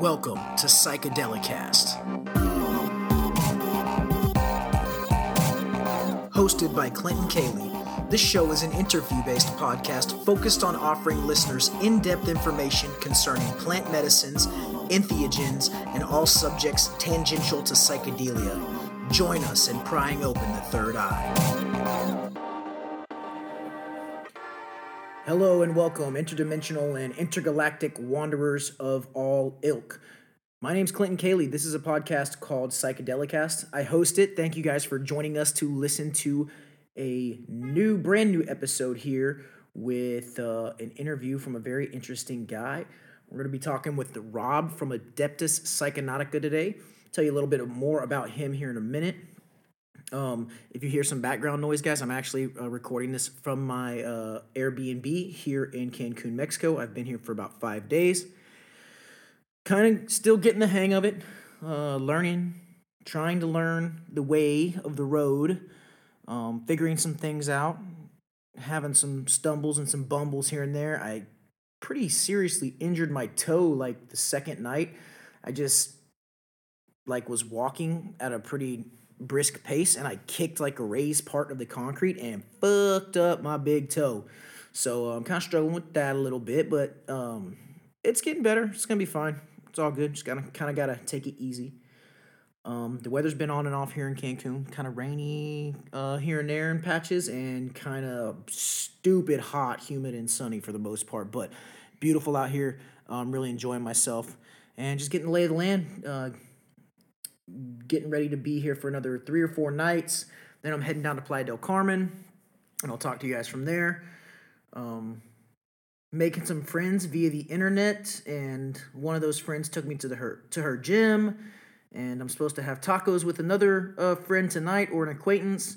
Welcome to Psychedelicast. Hosted by Clinton Cayley, this show is an interview based podcast focused on offering listeners in depth information concerning plant medicines, entheogens, and all subjects tangential to psychedelia. Join us in prying open the third eye. Hello and welcome, interdimensional and intergalactic wanderers of all ilk. My name's Clinton Cayley. This is a podcast called Psychedelicast. I host it. Thank you guys for joining us to listen to a new, brand new episode here with uh, an interview from a very interesting guy. We're going to be talking with Rob from Adeptus Psychonautica today. Tell you a little bit more about him here in a minute. Um, if you hear some background noise, guys, I'm actually uh, recording this from my uh, Airbnb here in Cancun, Mexico. I've been here for about five days. Kind of still getting the hang of it, uh, learning, trying to learn the way of the road, um, figuring some things out, having some stumbles and some bumbles here and there. I pretty seriously injured my toe like the second night. I just like was walking at a pretty brisk pace and I kicked like a raised part of the concrete and fucked up my big toe. So uh, I'm kind of struggling with that a little bit, but um, it's getting better. It's gonna be fine. It's all good. Just gotta kind of gotta take it easy. Um, the weather's been on and off here in Cancun, kind of rainy uh, here and there in patches, and kind of stupid hot, humid, and sunny for the most part. But beautiful out here. I'm really enjoying myself and just getting the lay of the land. Uh, getting ready to be here for another three or four nights. Then I'm heading down to Playa del Carmen, and I'll talk to you guys from there. Um, making some friends via the internet, and one of those friends took me to the her to her gym, and I'm supposed to have tacos with another uh, friend tonight or an acquaintance.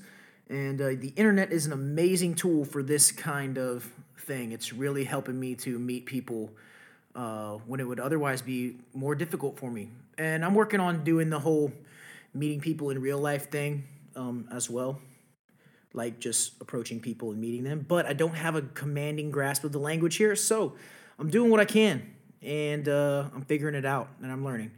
And uh, the internet is an amazing tool for this kind of thing. It's really helping me to meet people uh, when it would otherwise be more difficult for me. And I'm working on doing the whole meeting people in real life thing um, as well, like just approaching people and meeting them. But I don't have a commanding grasp of the language here, so I'm doing what I can and uh, I'm figuring it out and I'm learning.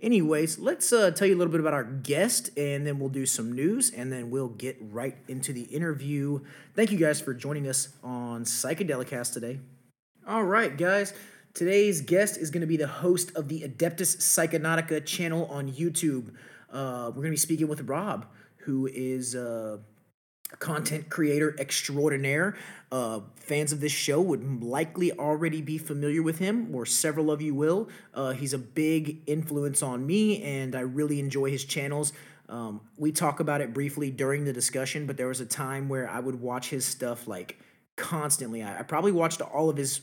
Anyways, let's uh, tell you a little bit about our guest and then we'll do some news and then we'll get right into the interview. Thank you guys for joining us on Psychedelicast today. All right, guys. Today's guest is going to be the host of the Adeptus Psychonautica channel on YouTube. Uh, we're going to be speaking with Rob, who is uh, a content creator extraordinaire. Uh, fans of this show would likely already be familiar with him, or several of you will. Uh, he's a big influence on me, and I really enjoy his channels. Um, we talk about it briefly during the discussion, but there was a time where I would watch his stuff like constantly. I, I probably watched all of his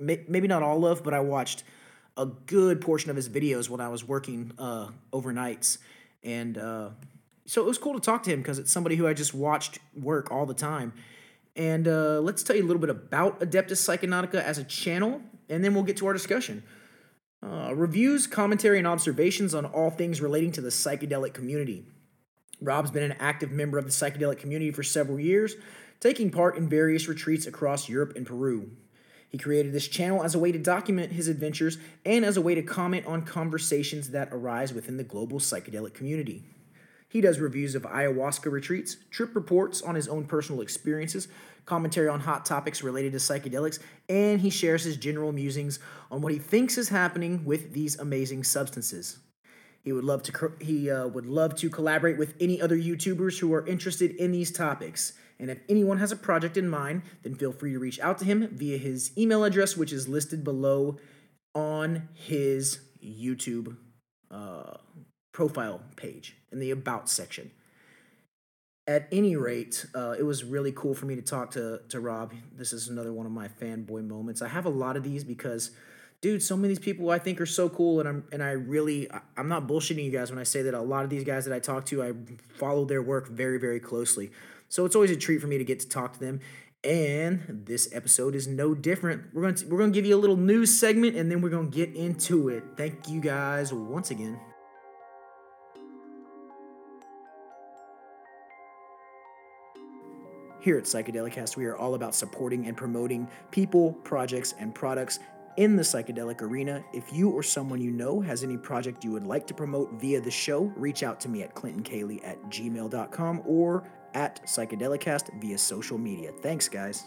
maybe not all of, but I watched a good portion of his videos when I was working uh, overnights, and uh, so it was cool to talk to him because it's somebody who I just watched work all the time. And uh, let's tell you a little bit about Adeptus Psychonautica as a channel, and then we'll get to our discussion. Uh, reviews, commentary, and observations on all things relating to the psychedelic community. Rob's been an active member of the psychedelic community for several years, taking part in various retreats across Europe and Peru. He created this channel as a way to document his adventures and as a way to comment on conversations that arise within the global psychedelic community. He does reviews of ayahuasca retreats, trip reports on his own personal experiences, commentary on hot topics related to psychedelics, and he shares his general musings on what he thinks is happening with these amazing substances. He would love to he uh, would love to collaborate with any other YouTubers who are interested in these topics. And if anyone has a project in mind, then feel free to reach out to him via his email address, which is listed below on his YouTube uh, profile page in the About section. At any rate, uh, it was really cool for me to talk to, to Rob. This is another one of my fanboy moments. I have a lot of these because, dude, so many of these people I think are so cool, and I'm and I really I'm not bullshitting you guys when I say that a lot of these guys that I talk to, I follow their work very very closely. So it's always a treat for me to get to talk to them. And this episode is no different. We're going to we're going to give you a little news segment and then we're going to get into it. Thank you guys once again. Here at Psychedelicast, we are all about supporting and promoting people, projects, and products in the psychedelic arena. If you or someone you know has any project you would like to promote via the show, reach out to me at clintoncayley at gmail.com or at psychedelicast via social media. Thanks, guys.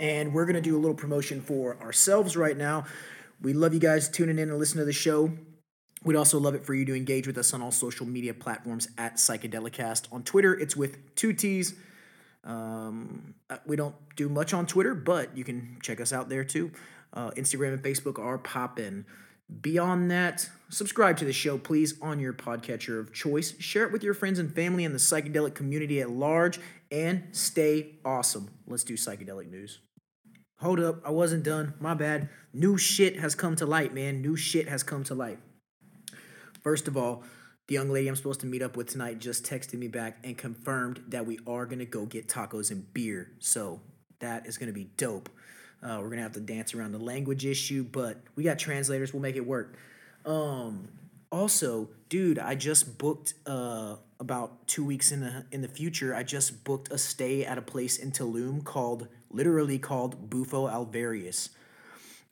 And we're going to do a little promotion for ourselves right now. We love you guys tuning in and listening to the show. We'd also love it for you to engage with us on all social media platforms at Psychedelicast. On Twitter, it's with two T's. Um, uh, we don't do much on Twitter, but you can check us out there too. Uh, Instagram and Facebook are popping. Beyond that, subscribe to the show, please, on your podcatcher of choice. Share it with your friends and family and the psychedelic community at large, and stay awesome. Let's do psychedelic news. Hold up, I wasn't done. My bad. New shit has come to light, man. New shit has come to light. First of all, the young lady I'm supposed to meet up with tonight just texted me back and confirmed that we are gonna go get tacos and beer. So that is gonna be dope. Uh, we're gonna have to dance around the language issue, but we got translators. We'll make it work. Um, also, dude, I just booked uh, about two weeks in the in the future. I just booked a stay at a place in Tulum called literally called Bufo Alvarius.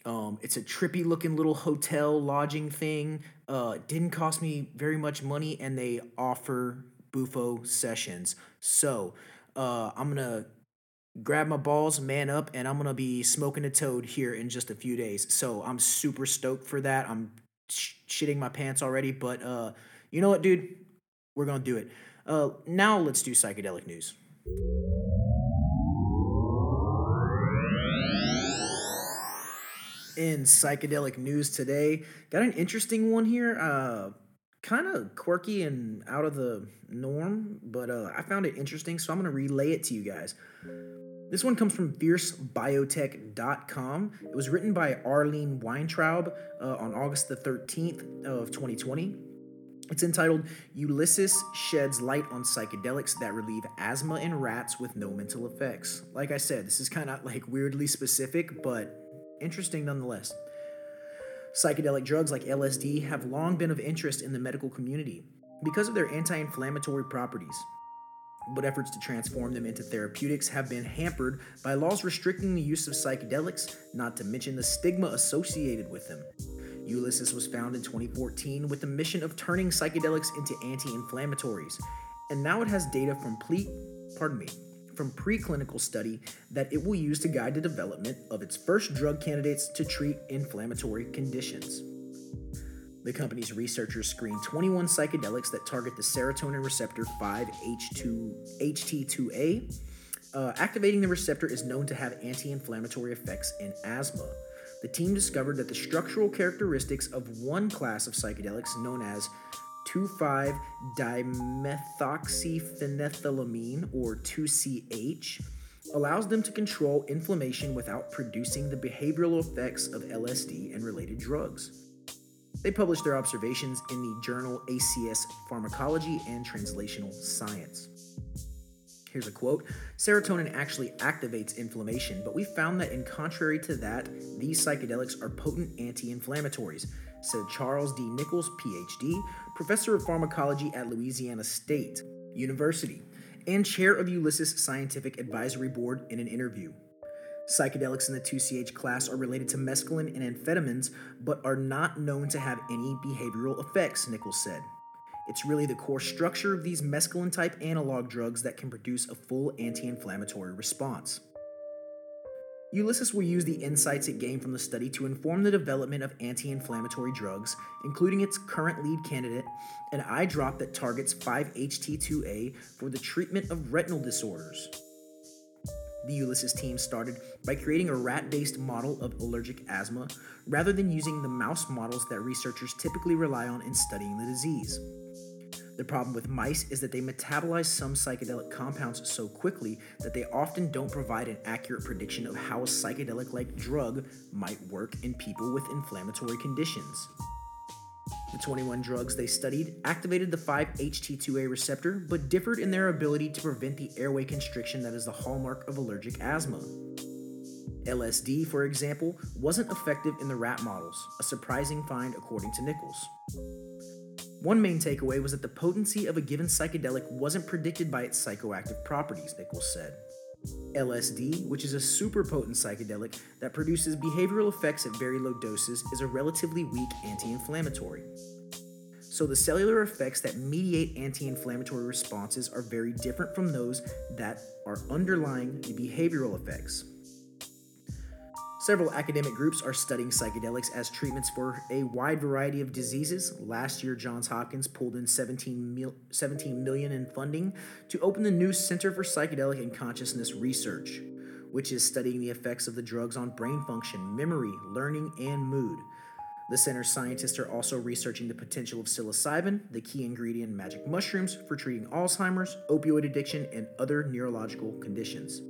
Um, it's a trippy looking little hotel lodging thing. Uh, didn't cost me very much money, and they offer Bufo sessions. So uh, I'm gonna grab my balls, man up, and I'm gonna be smoking a toad here in just a few days. So I'm super stoked for that. I'm sh- shitting my pants already, but uh, you know what, dude? We're gonna do it. Uh, now let's do psychedelic news. in psychedelic news today. Got an interesting one here. Uh, kind of quirky and out of the norm, but uh, I found it interesting, so I'm going to relay it to you guys. This one comes from fiercebiotech.com. It was written by Arlene Weintraub uh, on August the 13th of 2020. It's entitled Eleusis Sheds Light on Psychedelics That Relieve Asthma in Rats with No Mental Effects. Like I said, this is kind of like weirdly specific, but interesting nonetheless. Psychedelic drugs like LSD have long been of interest in the medical community because of their anti inflammatory properties. But efforts to transform them into therapeutics have been hampered by laws restricting the use of psychedelics, not to mention the stigma associated with them. Eleusis was founded in 2014 with the mission of turning psychedelics into anti inflammatories, and now it has data from ple- pardon me, from preclinical study that it will use to guide the development of its first drug candidates to treat inflammatory conditions. The company's researchers screened 21 psychedelics that target the serotonin receptor 5-HT2A. Uh, activating the receptor is known to have anti-inflammatory effects in asthma. The team discovered that the structural characteristics of one class of psychedelics known as 2,5-dimethoxyphenethylamine, or 2CH, allows them to control inflammation without producing the behavioral effects of LSD and related drugs. They published their observations in the journal ACS Pharmacology and Translational Science. Here's a quote Serotonin actually activates inflammation, but we found that, in contrary to that, these psychedelics are potent anti inflammatories, said Charles D. Nichols, PhD, professor of pharmacology at Louisiana State University, and chair of Eleusis Scientific Advisory Board in an interview. Psychedelics in the 2CH class are related to mescaline and amphetamines, but are not known to have any behavioral effects, Nichols said. It's really the core structure of these mescaline type analog drugs that can produce a full anti inflammatory response. Eleusis will use the insights it gained from the study to inform the development of anti inflammatory drugs, including its current lead candidate, an eye drop that targets 5-HT2A for the treatment of retinal disorders. The Eleusis team started by creating a rat based model of allergic asthma rather than using the mouse models that researchers typically rely on in studying the disease. The problem with mice is that they metabolize some psychedelic compounds so quickly that they often don't provide an accurate prediction of how a psychedelic like drug might work in people with inflammatory conditions. The 21 drugs they studied activated the 5-HT2A receptor, but differed in their ability to prevent the airway constriction that is the hallmark of allergic asthma. LSD, for example, wasn't effective in the rat models, a surprising find according to Nichols. One main takeaway was that the potency of a given psychedelic wasn't predicted by its psychoactive properties, Nichols said. LSD, which is a super potent psychedelic that produces behavioral effects at very low doses, is a relatively weak anti inflammatory. So, the cellular effects that mediate anti inflammatory responses are very different from those that are underlying the behavioral effects. Several academic groups are studying psychedelics as treatments for a wide variety of diseases. Last year, Johns Hopkins pulled in 17, mil- 17 million in funding to open the new Center for Psychedelic and Consciousness Research, which is studying the effects of the drugs on brain function, memory, learning, and mood. The center's scientists are also researching the potential of psilocybin, the key ingredient in magic mushrooms, for treating Alzheimer's, opioid addiction, and other neurological conditions.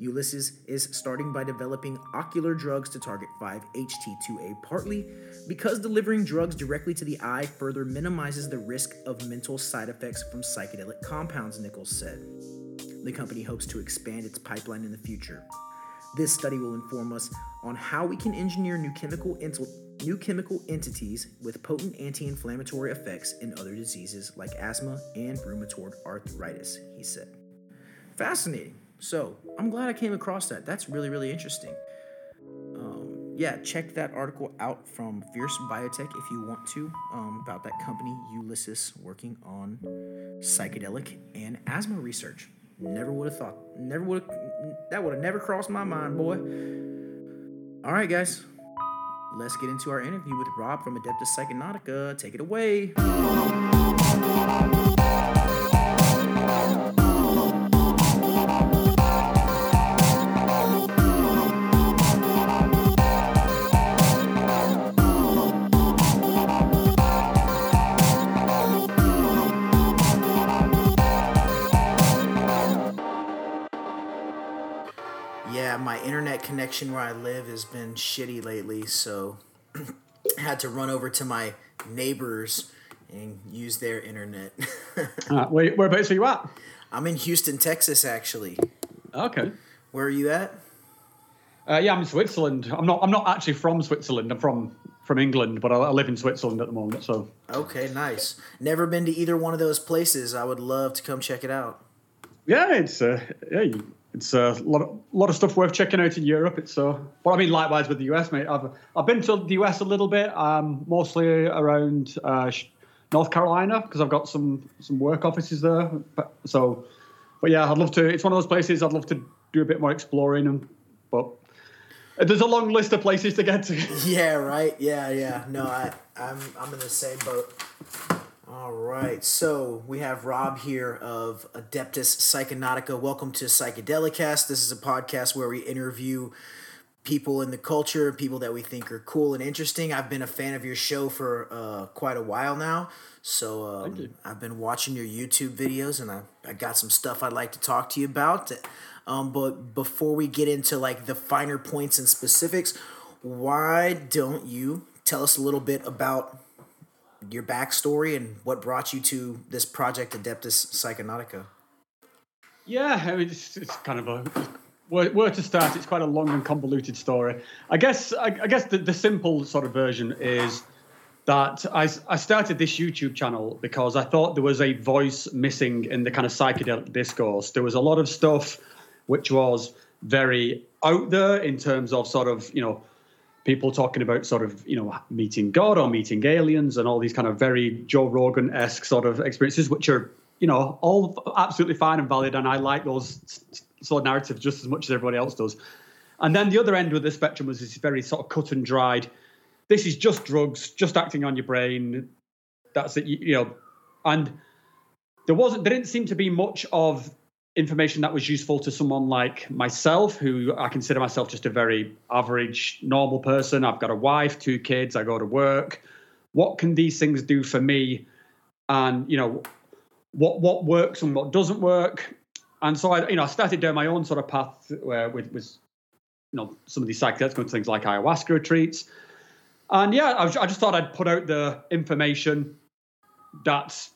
Eleusis is starting by developing ocular drugs to target 5-HT2A partly because delivering drugs directly to the eye further minimizes the risk of mental side effects from psychedelic compounds, Nichols said. The company hopes to expand its pipeline in the future. This study will inform us on how we can engineer new chemical, ent- new chemical entities with potent anti inflammatory effects in other diseases like asthma and rheumatoid arthritis, he said. Fascinating. So I'm glad I came across that. That's really, really interesting. Um, yeah, check that article out from Fierce Biotech if you want to um, about that company Eleusis working on psychedelic and asthma research. Never would have thought. Never would. That would have never crossed my mind, boy. All right, guys. Let's get into our interview with Rob from Adeptus Psychonautica. Take it away. My internet connection where I live has been shitty lately, so I had to run over to my neighbors and use their internet. Uh, where, whereabouts are you at? I'm in Houston, Texas, actually. Okay. Where are you at? Uh, yeah, I'm in Switzerland. I'm not. I'm not actually from Switzerland. I'm from from England, but I, I live in Switzerland at the moment. So Okay, nice. Never been to either one of those places. I would love to come check it out. yeah, it's uh, yeah, you- it's a lot of lot of stuff worth checking out in Europe. It's uh, well, I mean, likewise with the US, mate. I've I've been to the US a little bit, um, mostly around uh, North Carolina because I've got some some work offices there. But, so, but yeah, I'd love to. It's one of those places I'd love to do a bit more exploring, and but there's a long list of places to get to. Yeah, right. Yeah, yeah. No, I, I'm, I'm in the same boat. All right. So we have Rob here of Adeptus Psychonautica. Welcome to Psychedelicast. This is a podcast where we interview people in the culture, people that we think are cool and interesting. I've been a fan of your show for uh, quite a while now. So um. I've been watching your YouTube videos and I, I got some stuff I'd like to talk to you about. Um, but before we get into like the finer points and specifics, why don't you tell us a little bit about your backstory and what brought you to this project Adeptus Psychonautica? Yeah, I mean, it's, it's kind of a where, where to start. It's quite a long and convoluted story. I guess I, I guess the, the simple sort of version is that I, I started this YouTube channel because I thought there was a voice missing in the kind of psychedelic discourse. There was a lot of stuff which was very out there in terms of sort of you know people talking about sort of you know meeting God or meeting aliens and all these kind of very Joe Rogan esque sort of experiences, which are you know all absolutely fine and valid, and I like those sort of narratives just as much as everybody else does. And then the other end of the spectrum was this very sort of cut and dried. This is just drugs, just acting on your brain. That's it, you, you know. And there wasn't, there didn't seem to be much of information that was useful to someone like myself, who I consider myself just a very average, normal person. I've got a wife, two kids, I go to work. What can these things do for me? And you know, what what works and what doesn't work. And so I, you know, I started down my own sort of path where with was, you know, some of these psychedelics, going to things like ayahuasca retreats. And yeah, I, was, I just thought I'd put out the information that's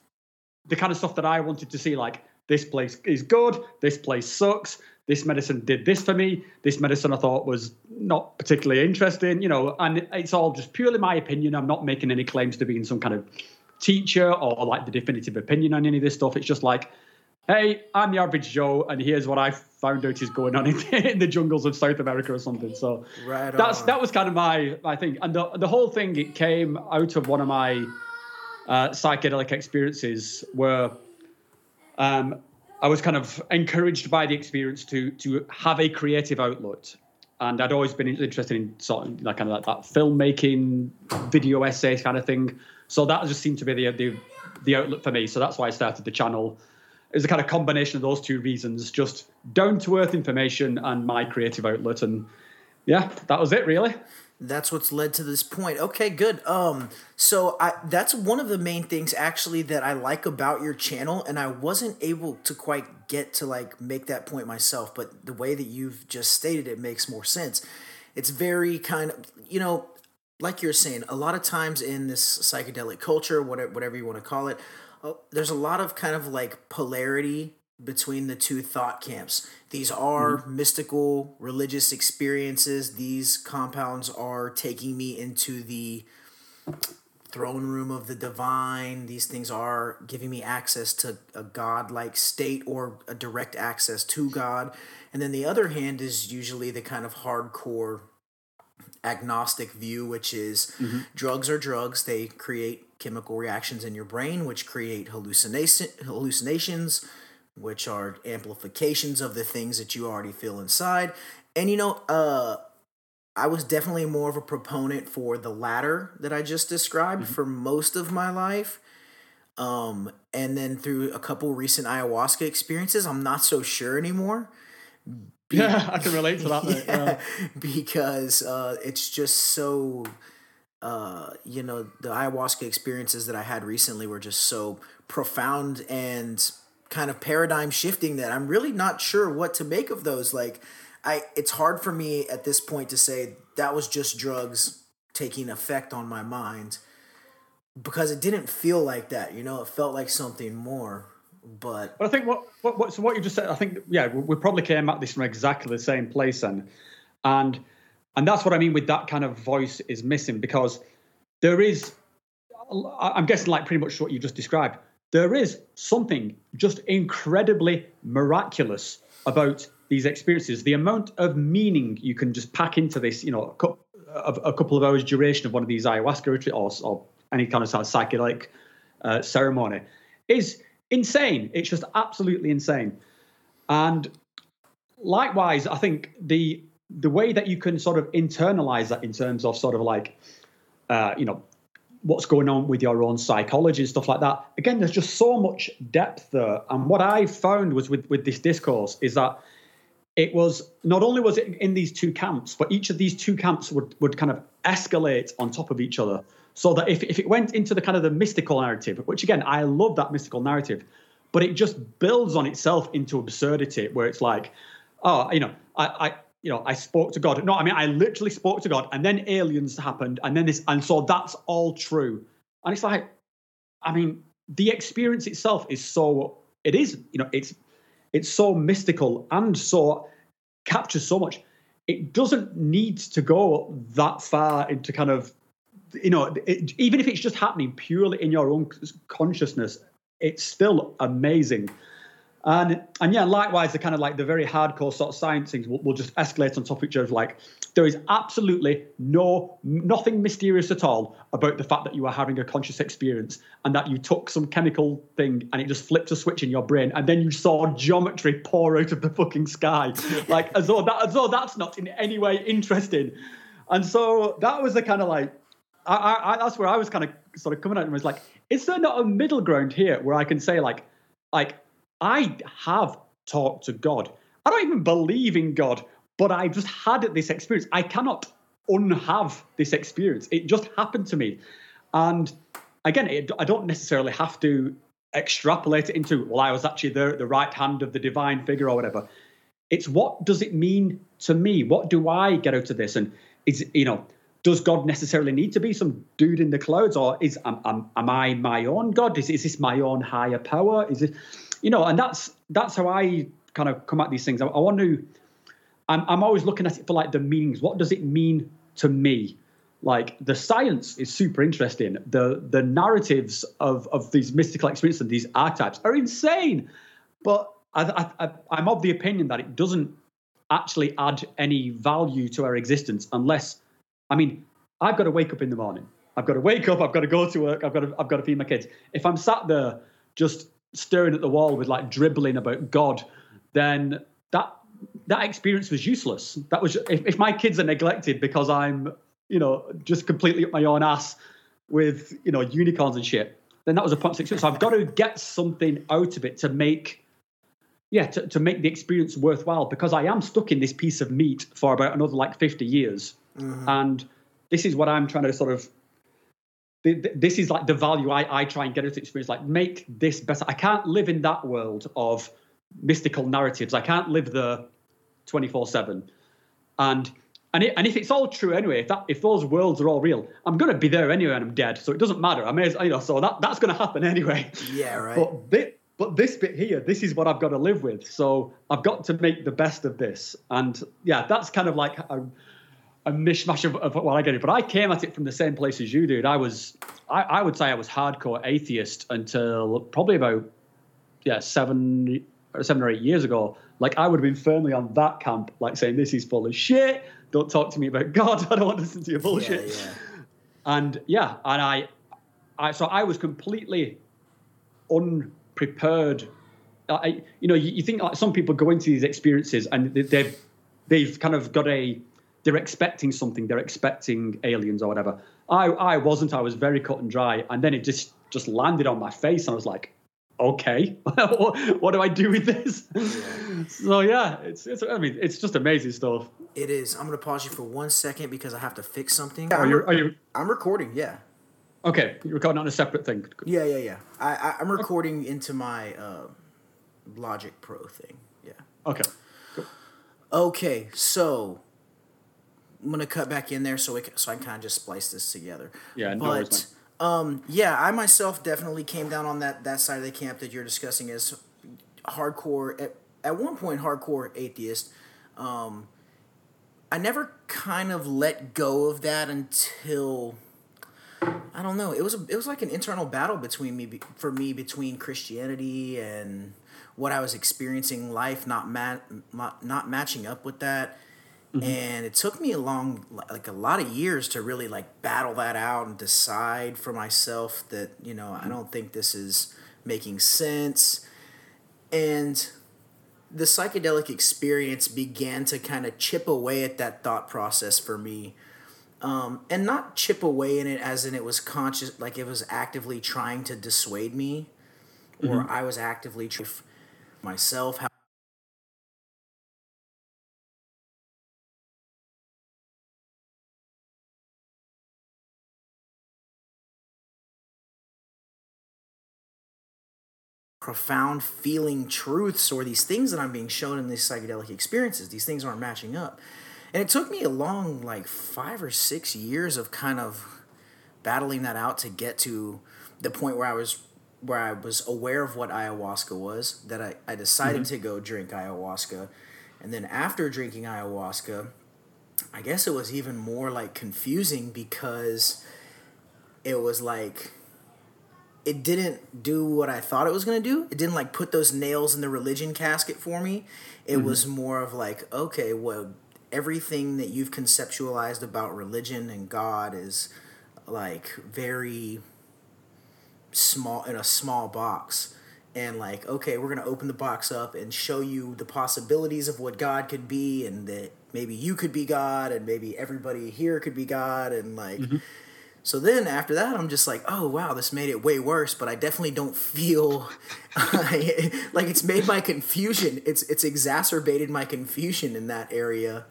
the kind of stuff that I wanted to see. Like this place is good, this place sucks. This medicine did this for me. This medicine I thought was not particularly interesting, you know. And it's all just purely my opinion. I'm not making any claims to being some kind of teacher or like the definitive opinion on any of this stuff. It's just like hey, I'm the average Joe, and here's what I found out is going on in, in the jungles of South America or something. So right that's that was kind of my my thing, and the the whole thing it came out of one of my uh, psychedelic experiences where um, I was kind of encouraged by the experience to to have a creative outlet. And I'd always been interested in sort of that kind of like that filmmaking, video essays kind of thing. So that just seemed to be the, the the outlet for me. So that's why I started the channel. It was a kind of combination of those two reasons, just down to earth information and my creative outlet. And yeah, that was it really that's what's led to this point. Okay, good. Um, so I that's one of the main things actually that I like about your channel, and I wasn't able to quite get to like make that point myself, but the way that you've just stated it makes more sense. It's very kind of you know, like you're saying, a lot of times in this psychedelic culture, whatever whatever you want to call it, uh, there's a lot of kind of like polarity between the two thought camps. These are mm-hmm. mystical religious experiences. These compounds are taking me into the throne room of the divine. These things are giving me access to a God-like state or a direct access to God. And then the other hand is usually the kind of hardcore agnostic view, which is mm-hmm. drugs are drugs. They create chemical reactions in your brain, which create hallucination hallucinations which are amplifications of the things that you already feel inside. And you know, uh, I was definitely more of a proponent for the latter that I just described mm-hmm. for most of my life. Um, and then through a couple recent ayahuasca experiences, I'm not so sure anymore. Be- yeah, I can relate to that. yeah, yeah. Because uh, it's just so, uh, you know, the ayahuasca experiences that I had recently were just so profound and kind of paradigm shifting that I'm really not sure what to make of those. Like, I it's hard for me at this point to say that was just drugs taking effect on my mind because it didn't feel like that. You know, it felt like something more. But but I think what what, what so what you just said, I think yeah, we, we probably came at this from exactly the same place and and and that's what I mean with that kind of voice is missing because there is I'm guessing like pretty much what you just described there is something just incredibly miraculous about these experiences. The amount of meaning you can just pack into this, you know, a, couple of hours duration of one of these ayahuasca retreats or, or any kind of, psychedelic uh, ceremony is insane. It's just absolutely insane. And likewise, I think the the way that you can sort of internalize that in terms of sort of like, uh, you know, what's going on with your own psychology and stuff like that. Again, there's just so much depth there. And what I found was with, with this discourse is that it was not only was it in these two camps, but each of these two camps would, would kind of escalate on top of each other. So that if, if it went into the kind of the mystical narrative, which again, I love that mystical narrative, but it just builds on itself into absurdity where it's like, oh, you know, I, I you know, I spoke to God. No, I mean, I literally spoke to God, and then aliens happened, and then this, and so that's all true. And it's like, I mean, the experience itself is so, it is, you know, it's, it's so mystical and so captures so much. It doesn't need to go that far into kind of, you know, it, even if it's just happening purely in your own consciousness, it's still amazing. And and yeah, likewise, the kind of like the very hardcore sort of science things will, will just escalate on top of each other. Like there is absolutely no nothing mysterious at all about the fact that you are having a conscious experience and that you took some chemical thing and it just flipped a switch in your brain and then you saw geometry pour out of the fucking sky, like as though that as though that's not in any way interesting. And so that was the kind of like I, I, that's where I was kind of sort of coming at and was like, is there not a middle ground here where I can say like like I have talked to God. I don't even believe in God, but I just had this experience. I cannot unhave this experience. It just happened to me. And again, it, I don't necessarily have to extrapolate it into, well, I was actually the, the right hand of the divine figure or whatever. It's what does it mean to me? What do I get out of this? And is, you know, does God necessarily need to be some dude in the clouds, or is am, am, am I my own God? Is, is this my own higher power? Is it you know, and that's that's how I kind of come at these things. I, I want to. I'm I'm always looking at it for like the meanings. What does it mean to me? Like the science is super interesting. The the narratives of of these mystical experiences and these archetypes are insane. but I, I, I'm of the opinion that it doesn't actually add any value to our existence unless, I mean, I've got to wake up in the morning. I've got to wake up. I've got to go to work. I've got to, I've got to feed my kids. If I'm sat there just staring at the wall with like dribbling about God, then that that experience was useless. That was if, if my kids are neglected because I'm, you know, just completely up my own ass with you know unicorns and shit, then that was a point six. So I've got to get something out of it to make yeah, to, to make the experience worthwhile because I am stuck in this piece of meat for about another like 50 years. Mm-hmm. And this is what I'm trying to sort of, this is like the value I, I try and get out of experience, like make this better. I can't live in that world of mystical narratives. I can't live there 24 seven. And, and, it, and if it's all true anyway, if that, if those worlds are all real, I'm going to be there anyway and I'm dead. So it doesn't matter. I may, you know, so that, that's going to happen anyway. Yeah, right. But this, but this bit here, this is what I've got to live with. So I've got to make the best of this. And yeah, that's kind of like a, a mishmash of, of, what I get it. But I came at it from the same place as you did. I was, I, I would say I was hardcore atheist until probably about, yeah, seven, seven or eight years ago. Like I would have been firmly on that camp, like saying, this is full of shit. Don't talk to me about God. I don't want to listen to your bullshit. Yeah, yeah. And yeah, and I, I, so I was completely unprepared. I, you know, you, you, think like some people go into these experiences and they've they've kind of got a they're expecting something. They're expecting aliens or whatever. I I wasn't. I was very cut and dry, and then it just just landed on my face, and I was like, okay, what do I do with this? Yeah. So yeah, it's it's I mean it's just amazing stuff. It is. I'm gonna pause you for one second because I have to fix something. Are you? Are you? I'm recording. Yeah. Okay, you're recording on a separate thing. Yeah, yeah, yeah. I, I am recording okay. into my uh, Logic Pro thing. Yeah. Okay. Cool. Okay, so I'm gonna cut back in there so we can, so I can kind of just splice this together. Yeah, no but um, yeah, I myself definitely came down on that that side of the camp that you're discussing as hardcore at at one point hardcore atheist. Um, I never kind of let go of that until I don't know. It was a, it was like an internal battle between me for me between Christianity and what I was experiencing life not not, not matching up with that. Mm-hmm. And it took me a long like a lot of years to really like battle that out and decide for myself that, you know, mm-hmm. I don't think this is making sense. And the psychedelic experience began to kind of chip away at that thought process for me um, and not chip away in it as in it was conscious, like it was actively trying to dissuade me, mm-hmm. or I was actively trying myself. How profound feeling truths or these things that I'm being shown in these psychedelic experiences, these things aren't matching up. And it took me a long, like five or six years of kind of battling that out to get to the point where I was where I was aware of what ayahuasca was, that I, I decided mm-hmm. to go drink ayahuasca. And then after drinking ayahuasca, I guess it was even more like confusing because it was like it didn't do what I thought it was going to do. It didn't like put those nails in the religion casket for me. It mm-hmm. was more of like, okay, well, everything that you've conceptualized about religion and God is like very small in a small box and like okay we're going to open the box up and show you the possibilities of what god could be and that maybe you could be god and maybe everybody here could be god and like mm-hmm. So then after that i'm just like oh wow this made it way worse but i definitely don't feel like it's made my confusion. It's it's exacerbated my confusion in that area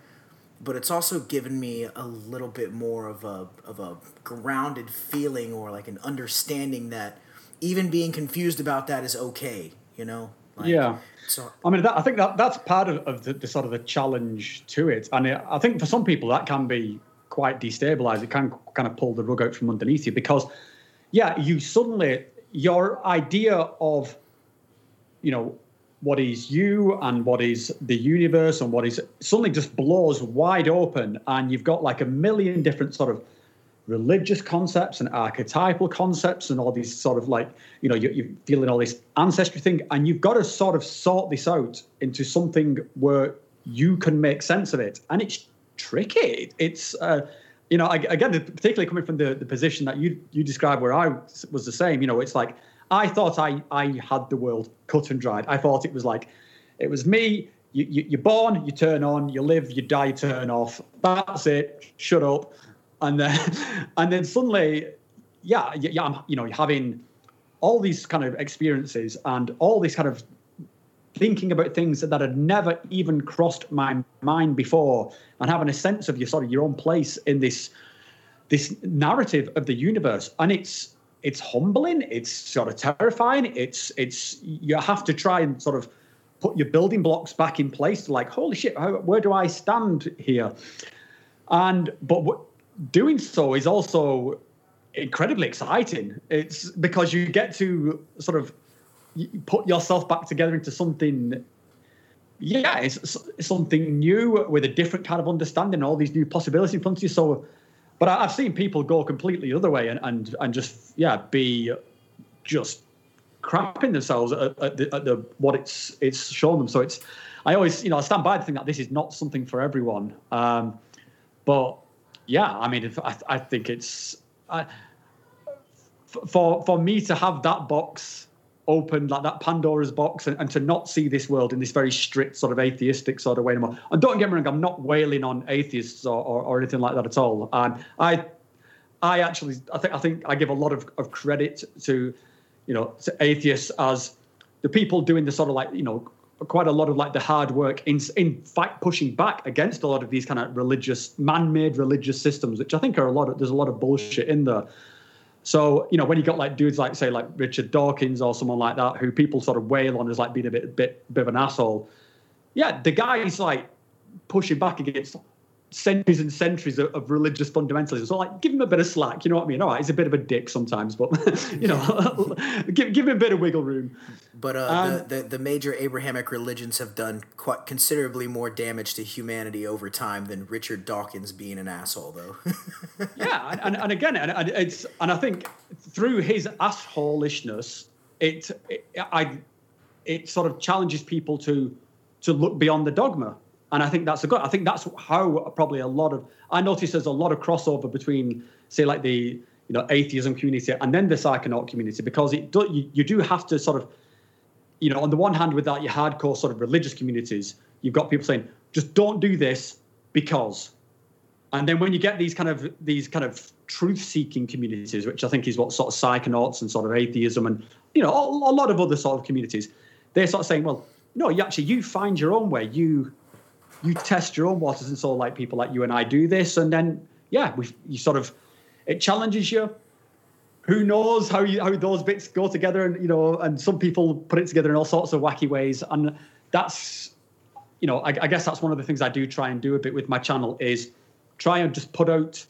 but it's also given me a little bit more of a of a grounded feeling or like an understanding that even being confused about that is okay you know? Like, yeah. so i mean that, i think that that's part of, of the, the, sort of the challenge to it. And it, i think for some people that can be quite destabilized. It can kind of pull the rug out from underneath you because yeah you suddenly your idea of you know what is you and what is the universe and what is suddenly just blows wide open and you've got like a million different sort of religious concepts and archetypal concepts and all these sort of like you know you, you're feeling all this ancestry thing and you've got to sort of sort this out into something where you can make sense of it. And it's tricky. It's uh, you know again particularly coming from the, the position that you you described where i was the same you know it's like i thought i i had the world cut and dried. I thought it was like it was me you, you, you're born you turn on you live you die turn off. That's it shut up. And then and then suddenly, yeah, yeah, I'm, you know, having all these kind of experiences and all this kind of thinking about things that had never even crossed my mind before, and having a sense of your sort of your own place in this this narrative of the universe, and it's it's humbling, it's sort of terrifying, it's it's you have to try and sort of put your building blocks back in place. Like, holy shit, how, where do I stand here? And but what, doing so is also incredibly exciting. It's because you get to sort of put yourself back together into something. Yeah, it's, it's something new with a different kind of understanding, all these new possibilities in front of you. So, but I've seen people go completely the other way and and, and just yeah be just crapping themselves at, at, the, at the what it's it's shown them. So it's I always you know I stand by the thing that this is not something for everyone. Um, but yeah, I mean, I, I think it's uh, for for me to have that box open, like that Pandora's box, and, and, to not see this world in this very strict sort of atheistic sort of way anymore. And don't get me wrong, I'm not wailing on atheists or, or, or anything like that at all. And I, I actually, I think, I think I give a lot of, of credit to, you know, to atheists as the people doing the sort of like, you know, quite a lot of like the hard work in in fact pushing back against a lot of these kind of religious man-made religious systems which i think are a lot of there's a lot of bullshit in there so you know when you got like dudes like say like richard dawkins or someone like that who people sort of wail on as like being a bit bit bit of an asshole yeah the guy's like pushing back against centuries and centuries of, of, religious fundamentalism. So, like, give him a bit of slack. You know what I mean? All right, he's a bit of a dick sometimes, but you know, give give him a bit of wiggle room. But uh, um, the, the, the major Abrahamic religions have done quite considerably more damage to humanity over time than Richard Dawkins being an asshole, though. yeah, and, and again, and, and it's and I think through his assholishness, it, it I it sort of challenges people to to look beyond the dogma and I think that's a good. I think that's how probably a lot of I notice there's a lot of crossover between say like the you know atheism community and then the psychonaut community because it do, you, you do have to sort of you know on the one hand with that your hardcore sort of religious communities you've got people saying just don't do this because and then when you get these kind of these kind of truth seeking communities which i think is what sort of psychonauts and sort of atheism and you know a, a lot of other sort of communities they're sort of saying well no you actually you find your own way you you test your own waters and so like people like you and I do this, and then yeah, we you sort of it challenges you. Who knows how you how those bits go together, and you know, and some people put it together in all sorts of wacky ways, and that's you know, I, I guess that's one of the things I do try and do a bit with my channel is try and just put out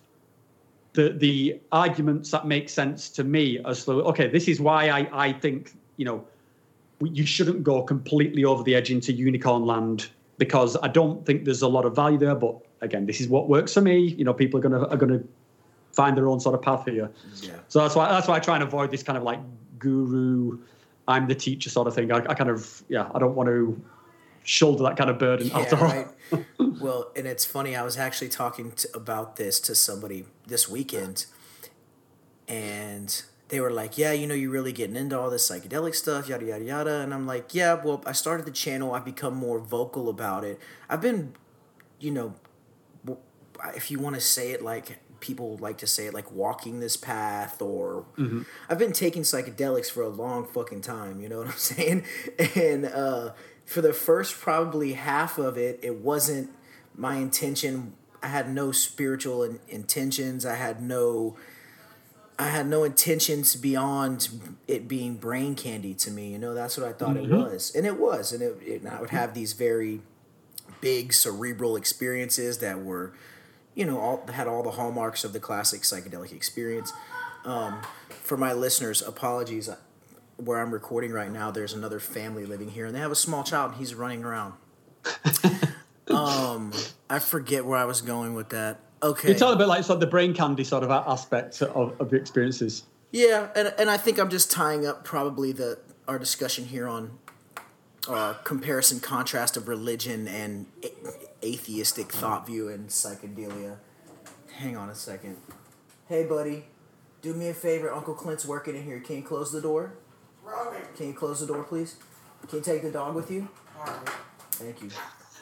the the arguments that make sense to me as though okay, this is why I I think you know you shouldn't go completely over the edge into unicorn land because I don't think there's a lot of value there. But again, this is what works for me. You know, people are gonna are gonna find their own sort of path here. Yeah. So that's why that's why I try and avoid this kind of like guru, I'm the teacher sort of thing. I, I kind of yeah, I don't want to shoulder that kind of burden yeah, at all. Right. well, and it's funny. I was actually talking to, about this to somebody this weekend, and they were like, yeah, you know, you're really getting into all this psychedelic stuff, yada, yada, yada. And I'm like, yeah, well, I started the channel. I've become more vocal about it. I've been, you know, if you want to say it like people like to say it, like walking this path, or mm-hmm. I've been taking psychedelics for a long fucking time, you know what I'm saying? And uh, for the first probably half of it, it wasn't my intention. I had no spiritual in- intentions. I had no I had no intentions beyond it being brain candy to me. You know, that's what I thought mm-hmm. it was, and it was, and it, it, I would have these very big cerebral experiences that were, you know, all had all the hallmarks of the classic psychedelic experience. Um, for my listeners, apologies. Where I'm recording right now, there's another family living here, and they have a small child, and he's running around. um, I forget where I was going with that. Okay. It's all a bit like sort of the brain candy sort of aspect of, of the experiences. Yeah, and, and I think I'm just tying up probably the our discussion here on uh, comparison contrast of religion and a- atheistic thought view and psychedelia. Hang on a second. Hey, buddy, do me a favor. Uncle Clint's working in here. Can you close the door? Robin. Can you close the door, please? Can you take the dog with you? Alright. Thank you.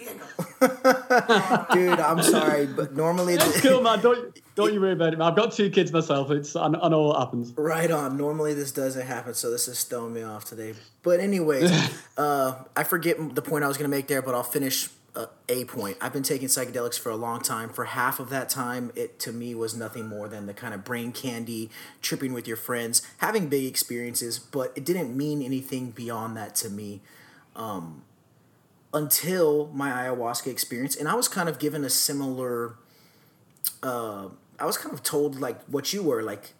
Dude, I'm sorry, but normally. It's The, cool, man. Don't don't you worry about it. Man. I've got two kids myself. It's I, I know what happens. Right on. Normally this doesn't happen, so this is throwing me off today. But anyways, uh, I forget the point I was going to make there, but I'll finish uh, a point. I've been taking psychedelics for a long time. For half of that time, it to me was nothing more than the kind of brain candy, tripping with your friends, having big experiences, but it didn't mean anything beyond that to me. Um, until my ayahuasca experience, and I was kind of given a similar. Uh, I was kind of told like what you were like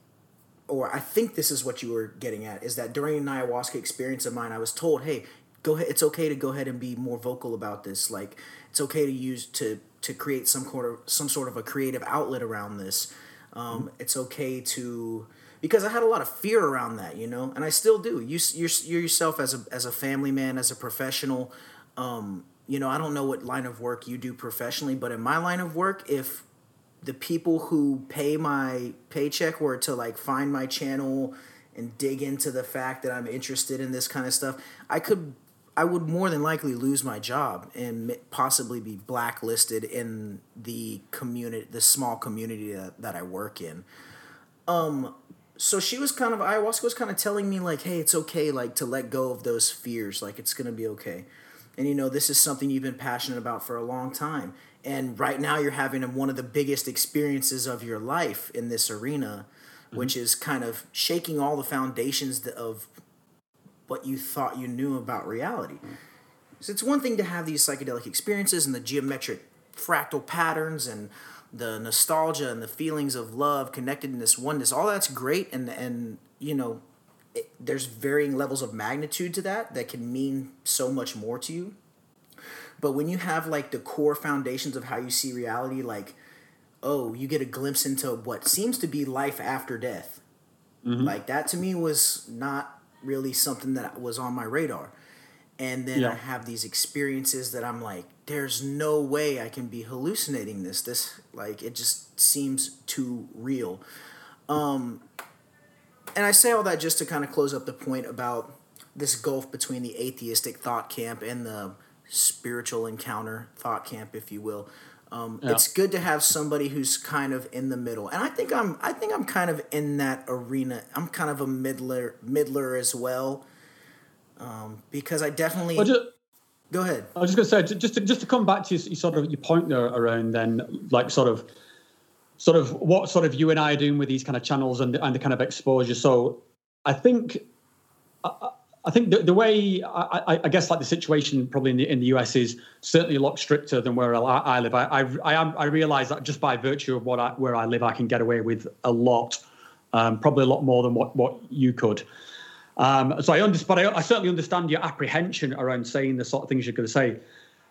or I think this is what you were getting at, is that during an ayahuasca experience of mine, I was told, hey, go ahead, it's okay to go ahead and be more vocal about this. Like, it's okay to use to to create some sort of some sort of a creative outlet around this. Um, It's okay to because I had a lot of fear around that, you know, and I still do. You you're, you're yourself as a as a family man, as a professional. Um, you know, I don't know what line of work you do professionally, but in my line of work, if the people who pay my paycheck were to like find my channel and dig into the fact that I'm interested in this kind of stuff, I could I would more than likely lose my job and possibly be blacklisted in the community, the small community that, that I work in. Um, so she was kind of ayahuasca was kind of telling me like, hey, it's okay, like to let go of those fears, like it's gonna be okay. And you know, this is something you've been passionate about for a long time. And right now you're having one of the biggest experiences of your life in this arena, mm-hmm. which is kind of shaking all the foundations of what you thought you knew about reality. Mm-hmm. So it's one thing to have these psychedelic experiences and the geometric fractal patterns and the nostalgia and the feelings of love, connectedness, oneness. All that's great, and and you know, it, there's varying levels of magnitude to that that can mean so much more to you. But when you have like the core foundations of how you see reality, like, oh, you get a glimpse into what seems to be life after death. Like that to me was not really something that was on my radar. And then I have these experiences that I'm like, there's no way I can be hallucinating this. This like it just seems too real. Um and I say all that just to kind of close up the point about this gulf between the atheistic thought camp and the spiritual encounter thought camp, if you will. Um, Yeah. It's good to have somebody who's kind of in the middle, and I think I'm. I think I'm kind of in that arena. I'm kind of a middler, middler as well, um, because I definitely. Well, just, go ahead. I was just going to say, just to, just to come back to your, your sort of your point there around then, like sort of, sort of what sort of you and I are doing with these kind of channels and the, and the kind of exposure. So, I think, I, I think the, the way I, I, guess like the situation probably in the in the US is certainly a lot stricter than where I, I live. I, I am I realize that just by virtue of what I, where I live, I can get away with a lot, um, probably a lot more than what what you could. Um, so I understand, but I, I certainly understand your apprehension around saying the sort of things you're going to say.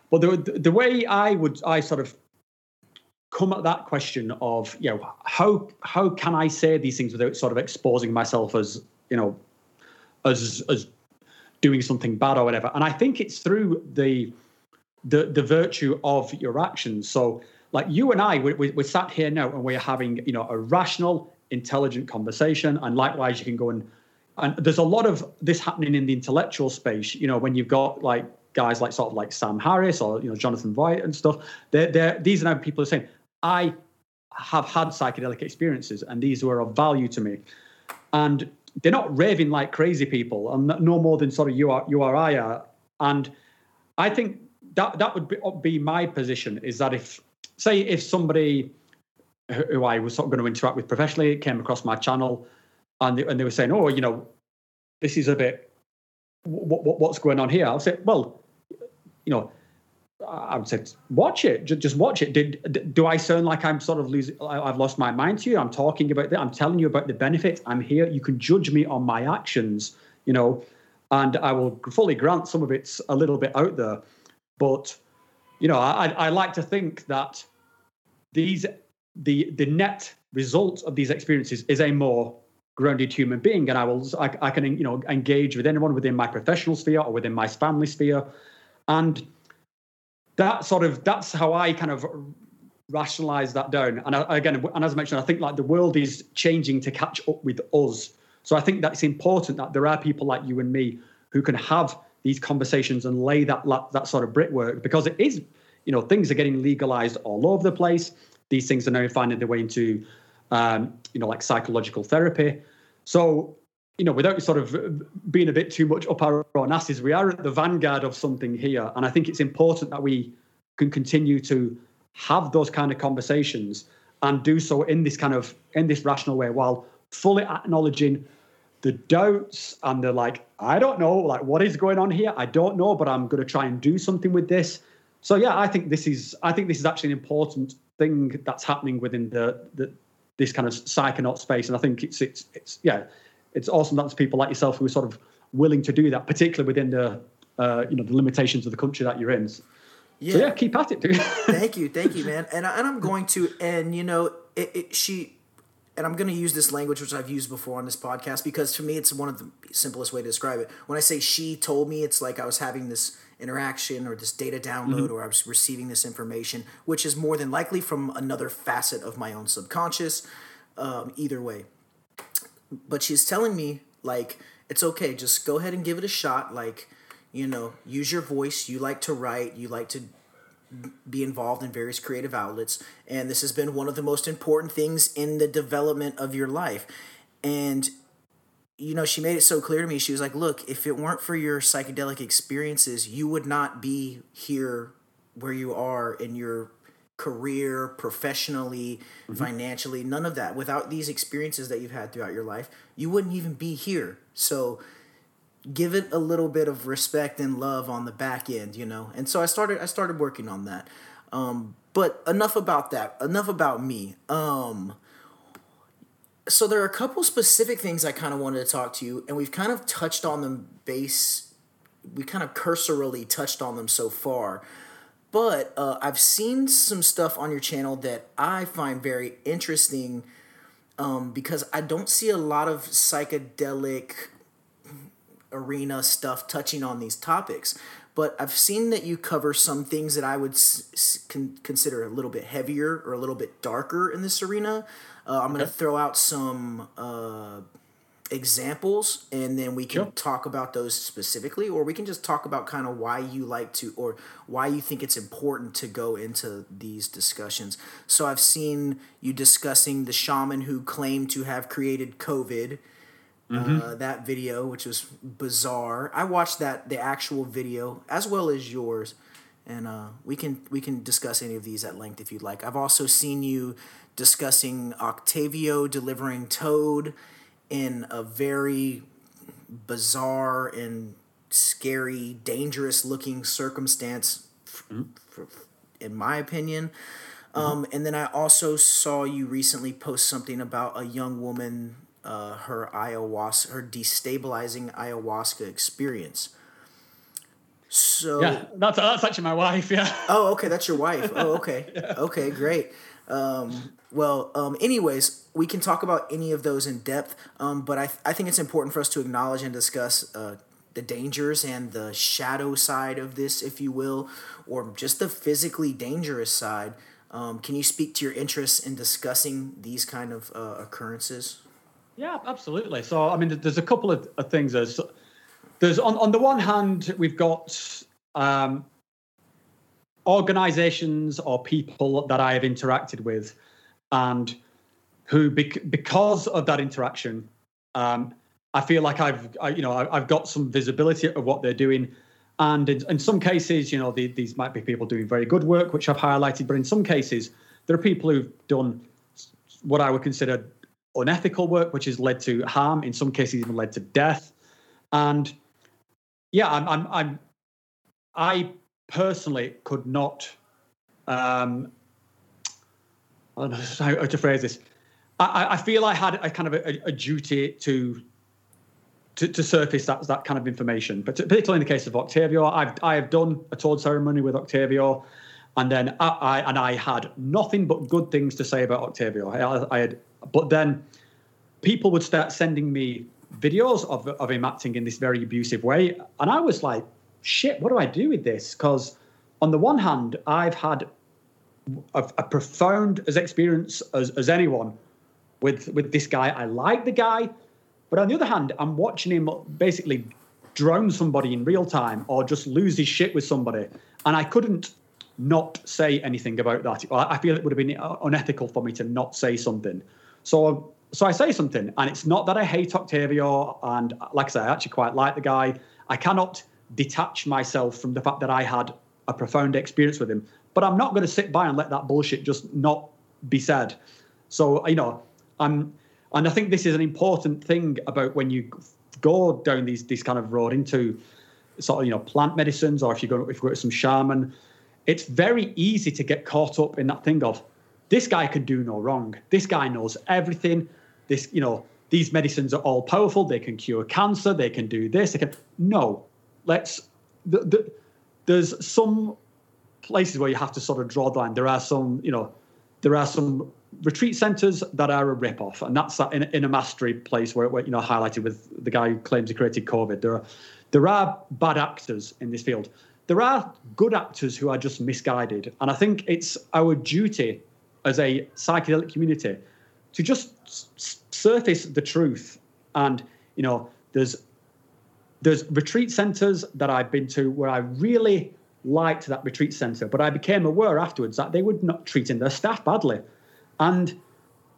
But the, the way I would, I sort of come at that question of, you know, how how can I say these things without sort of exposing myself as, you know, as as doing something bad or whatever. And I think it's through the the the virtue of your actions. So, like you and I, we, we, we're sat here now and we're having, you know, a rational, intelligent conversation. And likewise, you can go and and there's a lot of this happening in the intellectual space. You know, when you've got like guys like sort of like Sam Harris or you know Jonathan Voight and stuff. They're, they're these are now people are saying, I have had psychedelic experiences and these were of value to me, and they're not raving like crazy people, and no more than sort of you are you or I are. And I think that that would be, be my position is that if say if somebody who who I was sort of going to interact with professionally came across my channel and they, and they were saying, "Oh, you know, this is a bit what, what what's going on here?" I'll say, "Well, you know." I would say, watch it. Just watch it. Did, do I sound like I'm sort of losing? I've lost my mind to you. I'm talking about that. I'm telling you about the benefits. I'm here. You can judge me on my actions, you know, and I will fully grant some of it's a little bit out there, but you know, I, I like to think that these the the net result of these experiences is a more grounded human being, and I will I, I can you know engage with anyone within my professional sphere or within my family sphere, and that sort of that's how I kind of rationalize that down. And I, again, and as I mentioned, I think like the world is changing to catch up with us. So I think that it's important that there are people like you and me who can have these conversations and lay that that sort of brickwork because it is, you know, things are getting legalized all over the place. These things are now finding their way into, um, you know, like psychological therapy. So, you know, without sort of uh, being a bit too much up our own asses, we are at the vanguard of something here, and I think it's important that we can continue to have those kind of conversations and do so in this kind of in this rational way while fully acknowledging the doubts and the like i don't know like what is going on here? I don't know but i'm going to try and do something with this. So yeah i think this is i think this is actually an important thing that's happening within the, the this kind of psychonaut space. And i think it's it's it's yeah it's awesome that there's people like yourself who are sort of willing to do that particularly within the uh, you know the limitations of the country that you're in yeah. So yeah, keep at it, dude. thank you, thank you, man. And I, and I'm going to, and you know, it, it, she, and I'm going to use this language which I've used before on this podcast because to me it's one of the simplest way to describe it. When I say she told me, it's like I was having this interaction or this data download mm-hmm. or I was receiving this information, which is more than likely from another facet of my own subconscious. Um, either way, but she's telling me like it's okay, just go ahead and give it a shot. Like you know, use your voice. You like to write, you like to be involved in various creative outlets, and this has been one of the most important things in the development of your life. And you know, she made it so clear to me. She was like, "Look, if it weren't for your psychedelic experiences, you would not be here where you are in your career, professionally, mm-hmm. financially, none of that. Without these experiences that you've had throughout your life, you wouldn't even be here." So, give it a little bit of respect and love on the back end, you know. And so I started I started working on that. Um, but enough about that. Enough about me. Um, so there are a couple specific things I kind of wanted to talk to you, and we've kind of touched on them base. We kind of cursorily touched on them so far, but uh, I've seen some stuff on your channel that I find very interesting um, because I don't see a lot of psychedelic arena stuff touching on these topics. But I've seen that you cover some things that I would s- con- consider a little bit heavier or a little bit darker in this arena. Uh, I'm okay. going to throw out some uh, examples and then we can sure. talk about those specifically, or we can just talk about kind of why you like to or why you think it's important to go into these discussions. So I've seen you discussing the shaman who claimed to have created COVID mm-hmm. uh, that video, which was bizarre. I watched that the actual video as well as yours, and uh, we can we can discuss any of these at length if you'd like. I've also seen you discussing Octavio delivering Toad in a very bizarre and scary, dangerous looking circumstance, mm-hmm. in my opinion. Mm-hmm. Um, and then I also saw you recently post something about a young woman uh, her ayahuasca, her destabilizing ayahuasca experience. So yeah, that's that's actually my wife. Yeah. Oh, okay, that's your wife. Oh, okay, yeah. okay, great. Um, well, um, anyways, we can talk about any of those in depth, um, but I I think it's important for us to acknowledge and discuss. Uh, the dangers and the shadow side of this, if you will, or just the physically dangerous side. Um, can you speak to your interest in discussing these kind of uh, occurrences? Yeah, absolutely. So, I mean, there's a couple of, of things. There's, there's on, on the one hand, we've got um, organizations or people that I have interacted with and who, bec- because of that interaction, um, I feel like I've, I, you know, I've got some visibility of what they're doing. And in, in some cases, you know, the, these might be people doing very good work, which I've highlighted. But in some cases, there are people who've done what I would consider unethical work, which has led to harm, in some cases even led to death. And yeah, I'm, I'm, I'm I personally could not. Um, I don't know how to phrase this. I, I feel I had a kind of a, a duty to, to, to surface that that kind of information, but particularly in the case of Octavio, I've I have done a toad ceremony with Octavio, And then I, I and I had nothing but good things to say about Octavio. I, I had, but then people would start sending me videos of, of him acting in this very abusive way. And I was like, shit, what do I do with this? Because on the one hand, I've had a, a profound as experience as, as anyone with, with this guy. I like the guy. But on the other hand, I'm watching him basically drown somebody in real time or just lose his shit with somebody. And I couldn't not say anything about that. I feel it would have been unethical for me to not say something. So so I say something, and it's not that I hate Octavio, and like I say, I actually quite like the guy. I cannot detach myself from the fact that I had a profound experience with him, but I'm not going to sit by and let that bullshit just not be said. So you know, I'm, and I think this is an important thing about when you go down these this kind of road into sort of you know plant medicines, or if you go if you go to some shaman, it's very easy to get caught up in that thing of this guy can do no wrong. This guy knows everything this, you know, these medicines are all powerful. They can cure cancer. They can do this. They can. No, let's. The, the, there's some places where you have to sort of draw the line. There are some, you know, there are some retreat centres that are a rip-off, and that's in, Inner Mastery place where, where, you know highlighted with the guy who claims he created COVID. There are there are bad actors in this field. There are good actors who are just misguided, and I think it's our duty as a psychedelic community to just surface the truth. And you know, there's there's retreat centres that I've been to where I really liked that retreat centre, but I became aware afterwards that they were not treating their staff badly. And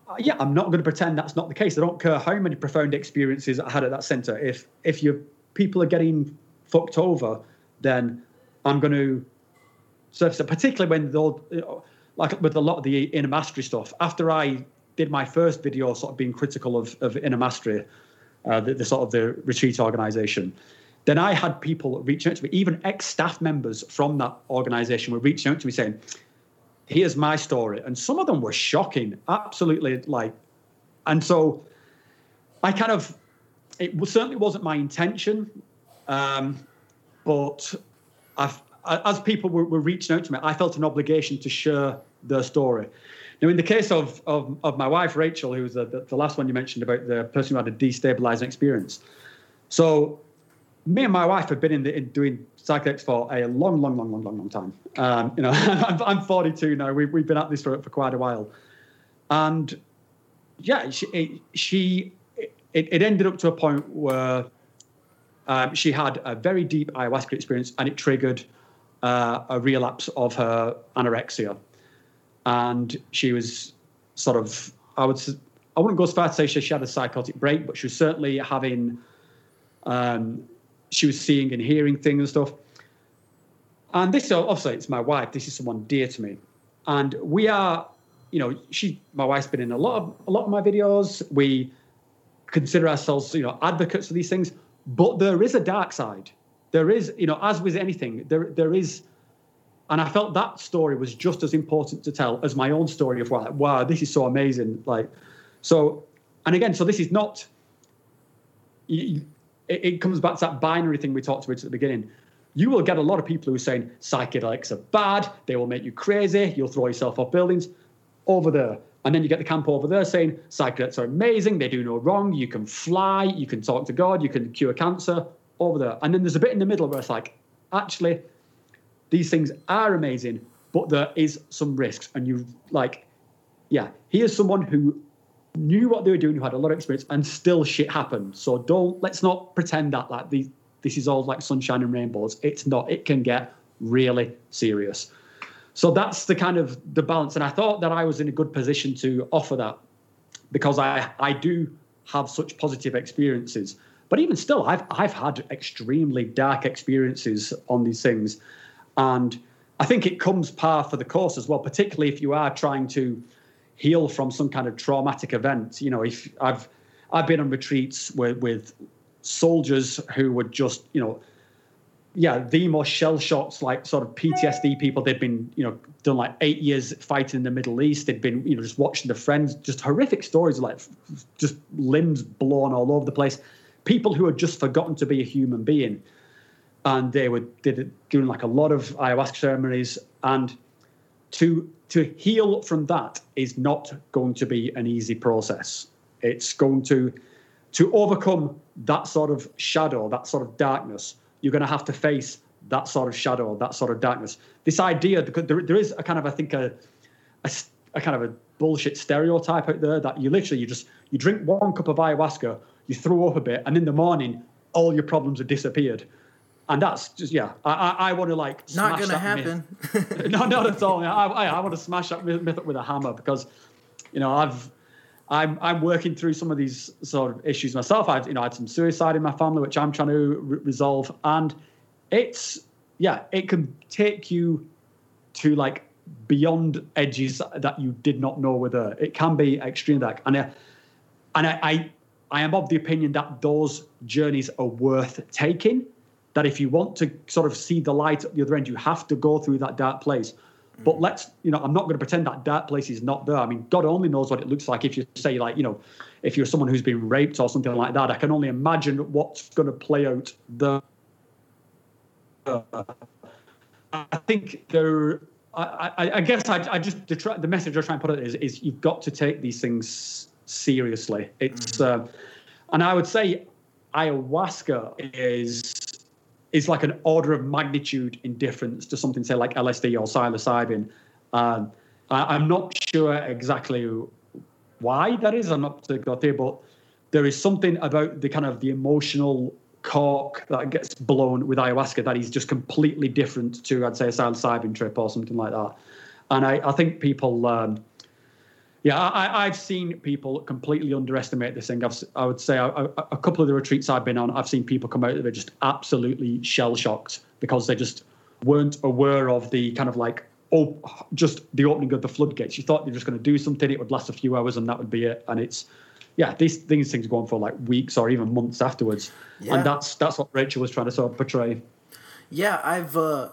uh, yeah, I'm not going to pretend that's not the case. I don't care how many profound experiences I had at that centre. If if your people are getting fucked over, then I'm going to surface it. Particularly when they'll, like with a lot of the inner mastery stuff. After I did my first video sort of being critical of, of Inner Mastery, uh, the, the, sort of the retreat organization, then I had people reaching out to me, even ex-staff members from that organization were reaching out to me saying, here's my story. And some of them were shocking, absolutely like, and so I kind of, it certainly wasn't my intention, um, but I've, as people were, were reaching out to me, I felt an obligation to share their story. Now, in the case of, of, of my wife, Rachel, who was the, the, last one you mentioned about the person who had a destabilizing experience. So, me and my wife have been in, the, in doing psychedelics for a long, long, long, long, long, long time. Um, you know, I'm, I'm 42 now. We've, we've been at this for, for quite a while. And yeah, she, she it, it ended up to a point where um, she had a very deep ayahuasca experience and it triggered uh, a relapse of her anorexia and she was sort of I would I wouldn't go as far to say she had a psychotic break, but she was certainly having um, she was seeing and hearing things and stuff. And this obviously it's my wife. This is someone dear to me, and we are, you know, she my wife's been in a lot of a lot of my videos. We consider ourselves, you know, advocates for these things, but there is a dark side. There is, you know, as with anything, there there is and I felt that story was just as important to tell as my own story of wow, wow, this is so amazing. Like, so, and again, so this is not. It, it comes back to that binary thing we talked about at the beginning. You will get a lot of people who are saying psychedelics are bad, they will make you crazy, you'll throw yourself off buildings. Over there, and then you get the camp over there saying psychedelics are amazing, they do no wrong, you can fly, you can talk to God, you can cure cancer. Over there, and then there's a bit in the middle where it's like, actually, these things are amazing, but there is some risks. And you like, yeah, here's someone who knew what they were doing, who had a lot of experience, and still shit happened. So don't let's not pretend that like these this is all like sunshine and rainbows. It's not. It can get really serious. So that's the kind of the balance. And I thought that I was in a good position to offer that because I I do have such positive experiences. But even still, I've I've had extremely dark experiences on these things. And I think it comes par for the course as well, particularly if you are trying to heal from some kind of traumatic event. You know, if I've I've been on retreats with, with soldiers who were just, you know, yeah, the most shell shocked, like sort of PTSD people. They'd been, you know, done like eight years fighting in the Middle East. They'd been, you know, just watching their friends, just horrific stories, like just limbs blown all over the place. People who had just forgotten to be a human being and they were did doing like a lot of ayahuasca ceremonies and to to heal from that is not going to be an easy process. It's going to to overcome that sort of shadow, that sort of darkness. You're going to have to face that sort of shadow, that sort of darkness. This idea, there, there is a kind of, I think, a, a, a kind of a bullshit stereotype out there that you literally you just you drink one cup of ayahuasca, you throw up a bit, and in the morning all your problems have disappeared. And that's just yeah. I I, I want to like Not smash gonna that happen. no, not at all. I, I, I want to smash that myth myth up with a hammer because, you know, I've, I'm, I'm working through some of these sort of issues myself. I, you know, I had some suicide in my family, which I'm trying to re- resolve, and it's, yeah, it can take you to like beyond edges that you did not know were there. It can be extreme dark, and I, and I, I, I am of the opinion that those journeys are worth taking that if you want to sort of see the light at the other end, you have to go through that dark place. But let's, you know, I'm not going to pretend that dark place is not there. I mean, God only knows what it looks like if you say, like, you know, if you're someone who's been raped or something like that. I can only imagine what's going to play out there. I think there, I, I, I guess I, I just, the, the message I'm trying to put it is, is you've got to take these things seriously. It's, uh, and I would say ayahuasca is is like an order of magnitude in difference to something say like LSD or psilocybin. Um, I, I'm not sure exactly why that is. I'm not go there, but there is something about the kind of the emotional cork that gets blown with ayahuasca that is just completely different to I'd say a psilocybin trip or something like that. And I, I think people. Um, yeah, I, I've seen people completely underestimate this thing. I've, I would say a, a couple of the retreats I've been on, I've seen people come out of it just absolutely shell shocked because they just weren't aware of the kind of like oh, just the opening of the floodgates. You thought you were just going to do something, it would last a few hours, and that would be it. And it's yeah, these these things go on for like weeks or even months afterwards, Yeah. and that's that's what Rachel was trying to sort of portray. Yeah, I've uh,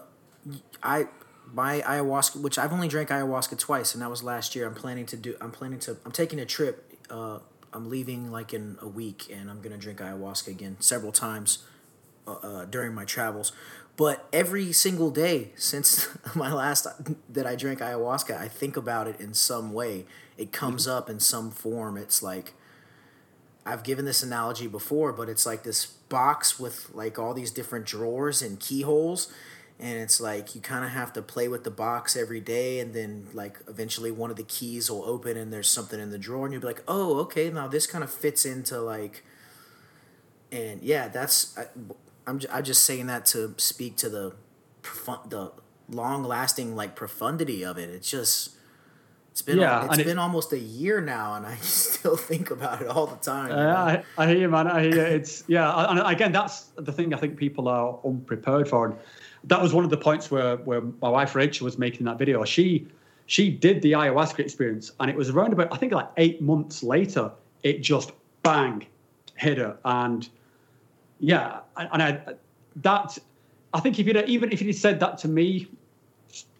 I my ayahuasca, which I've only drank ayahuasca twice, and that was last year. I'm planning to do. I'm planning to. I'm taking a trip. Uh, I'm leaving like in a week, and I'm gonna drink ayahuasca again several times uh, uh, during my travels. But every single day since my last that I drank ayahuasca, I think about it in some way. It comes up in some form. It's like I've given this analogy before, but it's like this box with like all these different drawers and keyholes. And it's like you kind of have to play with the box every day, and then like eventually one of the keys will open, and there's something in the drawer, and you'll be like, "Oh, okay, now this kind of fits into like." And yeah, that's I, I'm j- I'm just saying that to speak to the the long lasting like profundity of it. It's just it's been Yeah, it's and it- almost a year now, and I still think about it all the time. you? Uh, I, I hear you, man. I hear you. It's yeah, and again, that's the thing I think people are unprepared for. And that was one of the points where where my wife Rachel was making that video. She she did the ayahuasca experience, and it was around about I think like eight months later, it just bang hit her, and yeah, and I that I think if you'd even if you'd said that to me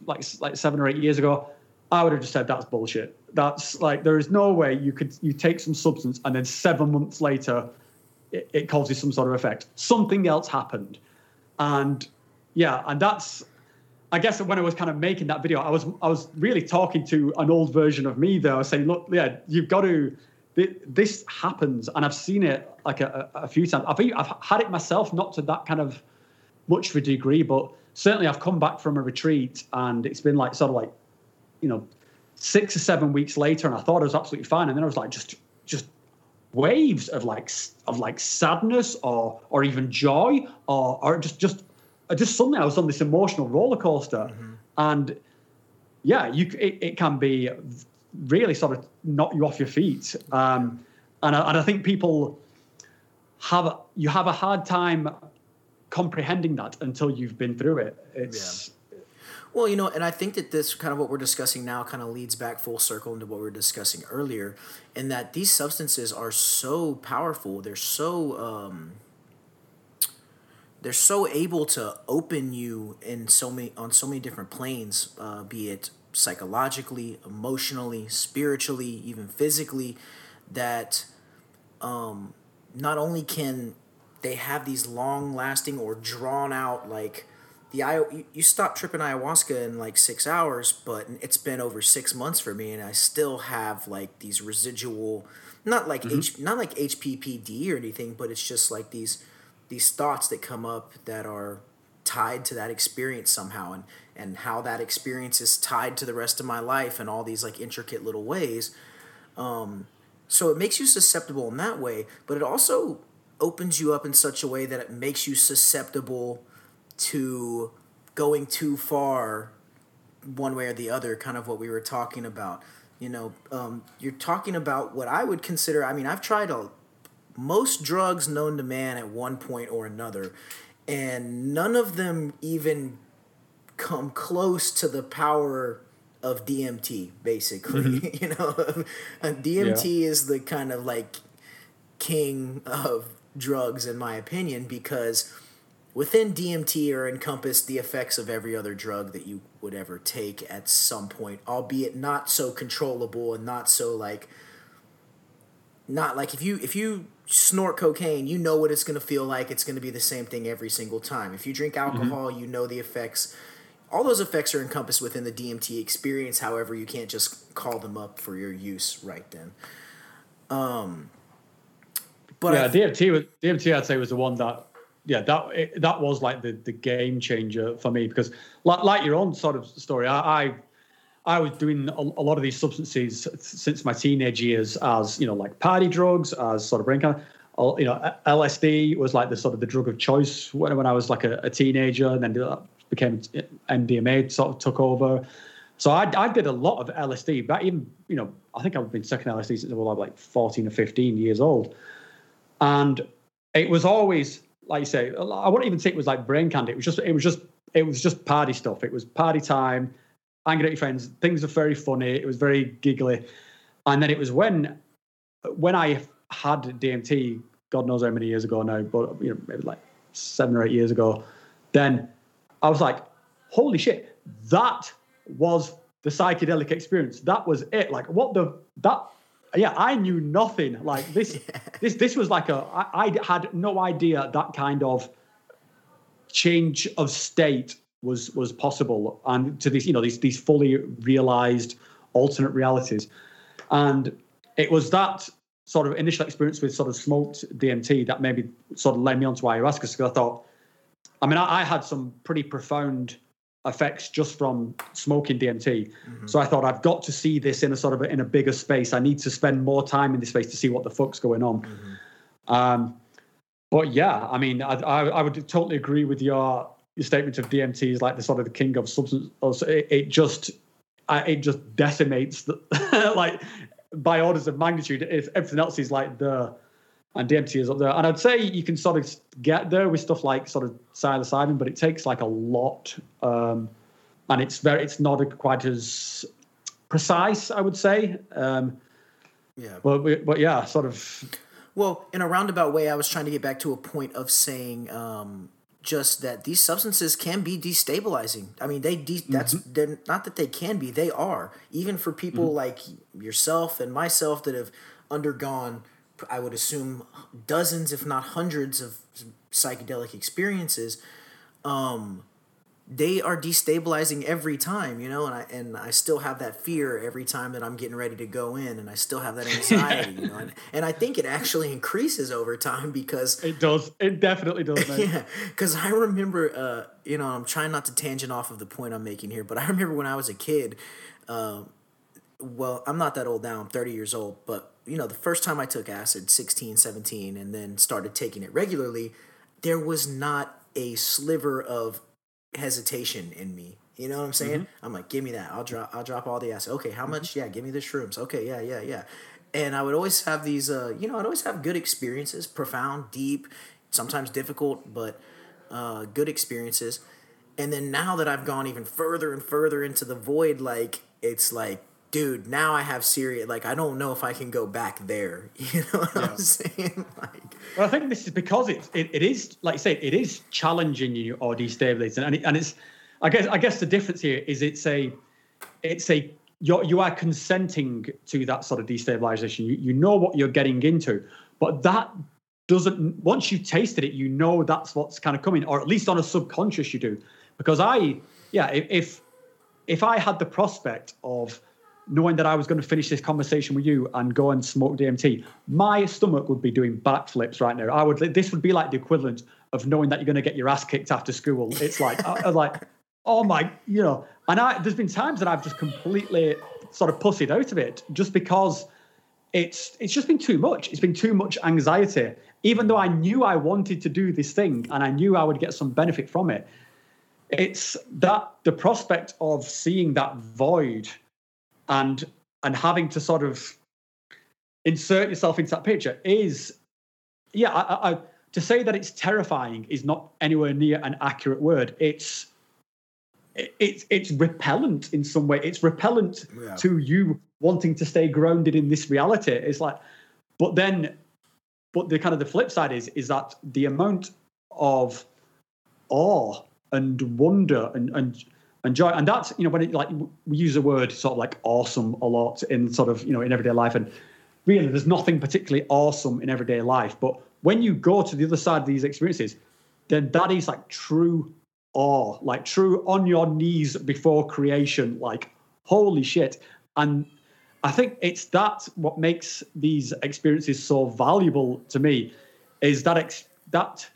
like like seven or eight years ago, I would have just said that's bullshit. That's like there is no way you could you take some substance and then seven months later it, it causes some sort of effect. Something else happened, and yeah, and that's I guess when I was kind of making that video, I was I was really talking to an old version of me there. Saying, look, yeah, you've got to. This happens, and I've seen it like a, a a few times. I've I've had it myself, not to that kind of much of a degree, but certainly I've come back from a retreat, and it's been like sort of like, you know, six or seven weeks later, and I thought I was absolutely fine, and then I was like just just waves of like of like sadness or or even joy or or just just just suddenly I was on this emotional roller coaster, and yeah, you it, it can be really sort of knock you off your feet, um, and I, and I think people have you have a hard time comprehending that until you've been through it. It's Well, you know, and I think that this kind of what we're discussing now kind of leads back full circle into what we were discussing earlier, in that these substances are so powerful. They're so um, they're so able to open you in so many on so many different planes, uh, be it psychologically, emotionally, spiritually, even physically, that um, not only can they have these long lasting or drawn out like the you, you stop tripping ayahuasca in like six hours, but it's been over six months for me, and I still have like these residual, not like mm-hmm. H, not like HPPD or anything, but it's just like these these thoughts that come up that are tied to that experience somehow, and and how that experience is tied to the rest of my life and all these like intricate little ways. Um, so it makes you susceptible in that way, but it also opens you up in such a way that it makes you susceptible to going too far one way or the other, kind of what we were talking about. You know, um, you're talking about what I would consider, I mean, I've tried a, most drugs known to man at one point or another, and none of them even come close to the power of DMT, basically. Mm-hmm. you know, DMT yeah. is the kind of like king of drugs, in my opinion, because within DMT are encompassed the effects of every other drug that you would ever take at some point, albeit not so controllable and not so like not like if you if you snort cocaine, you know what it's going to feel like. It's going to be the same thing every single time. If you drink mm-hmm. alcohol, mm-hmm. you know the effects. All those effects are encompassed within the DMT experience. However, you can't just call them up for your use right then. Um, but yeah, DMT DMT I'd say was the one that yeah, that it, that was like the the game changer for me because like like your own sort of story, I I, I was doing a, lot of these substances since my teenage years as you know like party drugs as sort of brain cancer. You know, LSD was like the sort of the drug of choice when when I was like a, a teenager, and then became MDMA sort of took over. So I, I did a lot of LSD, but even you know I think I've been sucking LSD since I was like 14 or 15 years old, and it was always like you say, I wouldn't even say it was like brain candy. It was just, it was just, it was just party stuff. It was party time, hanging out with friends. Things were very funny. It was very giggly. And then it was when, when I had DMT, God knows how many years ago now, but you know, maybe like seven or eight years ago, then I was like, holy shit, that was the psychedelic experience. That was it. Like what the, that yeah, I knew nothing. Like this, yeah. this, this was like a. I, I had no idea that kind of change of state was was possible, and to these, you know, these these fully realized alternate realities, and it was that sort of initial experience with sort of smoked DMT that maybe sort of led me on to ayahuasca. Because I thought, I mean, I, I had some pretty profound effects just from smoking DMT. Mm-hmm. So I thought I've got to see this in a sort of a, in a bigger space. I need to spend more time in this space to see what the fuck's going on. Mm-hmm. Um, but yeah, I mean, I, I, I, would totally agree with your your statement of DMT is like the sort of the king of substance. It, it just it just decimates the like by orders of magnitude. If everything else is like the and DMT is up there. And I'd say you can sort of get there with stuff like sort of psilocybin, but it takes like a lot, um, and it's very it's not quite as precise, I would say. Um, yeah, but but yeah, sort of. Well, in a roundabout way, I was trying to get back to a point of saying um, just that these substances can be destabilizing. I mean, they de- mm-hmm. that's they're not that they can be; they are. Even for people mm-hmm. like yourself and myself that have undergone I would assume dozens, if not hundreds, of psychedelic experiences. Um, they are destabilizing every time, you know, and I and I still have that fear every time that I'm getting ready to go in, and I still have that anxiety, you know, and, and I think it actually increases over time because it does, it definitely does, man. yeah, because I remember, uh, you know, I'm trying not to tangent off of the point I'm making here, but I remember when I was a kid, uh, well, I'm not that old now, I'm 30 years old, but you know, the first time I took acid, 16, 17, and then started taking it regularly, there was not a sliver of hesitation in me. You know what I'm saying? Mm-hmm. I'm like, give me that. I'll drop. I'll drop all the acid. Okay, how mm-hmm. much? Yeah, give me the shrooms. Okay, yeah, yeah, yeah. And I would always have these. Uh, you know, I'd always have good experiences, profound, deep, sometimes difficult, but uh, good experiences. And then now that I've gone even further and further into the void, like it's like dude, now I have serious. Like, I don't know if I can go back there. You know what yeah. I'm saying? Like, well, I think this is because it, it, it is, like you say, it is challenging you or destabilizing, and it, and it's. I guess I guess the difference here is it's a, it's a you're, you are consenting to that sort of destabilization. You you know what you're getting into, but that doesn't. Once you've tasted it, you know that's what's kind of coming, or at least on a subconscious you do because I, yeah, if if, if I had the prospect of knowing that I was going to finish this conversation with you and go and smoke DMT, my stomach would be doing backflips right now. I would. This would be like the equivalent of knowing that you're going to get your ass kicked after school. It's like, I, I'm like, oh my, you know. And I, there's been times that I've just completely sort of pussied out of it just because it's it's just been too much. It's been too much anxiety. Even though I knew I wanted to do this thing and I knew I would get some benefit from it, it's that the prospect of seeing that void and and having to sort of insert yourself into that picture is yeah I, I, to say that it's terrifying is not anywhere near an accurate word. It's it's it's repellent in some way. It's repellent Yeah. to you wanting to stay grounded in this reality. It's like but then but the kind of the flip side is is that the amount of awe and wonder and and and joy and that's you know when it like we use the word sort of like awesome a lot in sort of you know in everyday life. And really there's nothing particularly awesome in everyday life. But when you go to the other side of these experiences then that is like true awe like true on your knees before creation. Like holy shit. And i think it's that what makes these experiences so valuable to me is that ex- that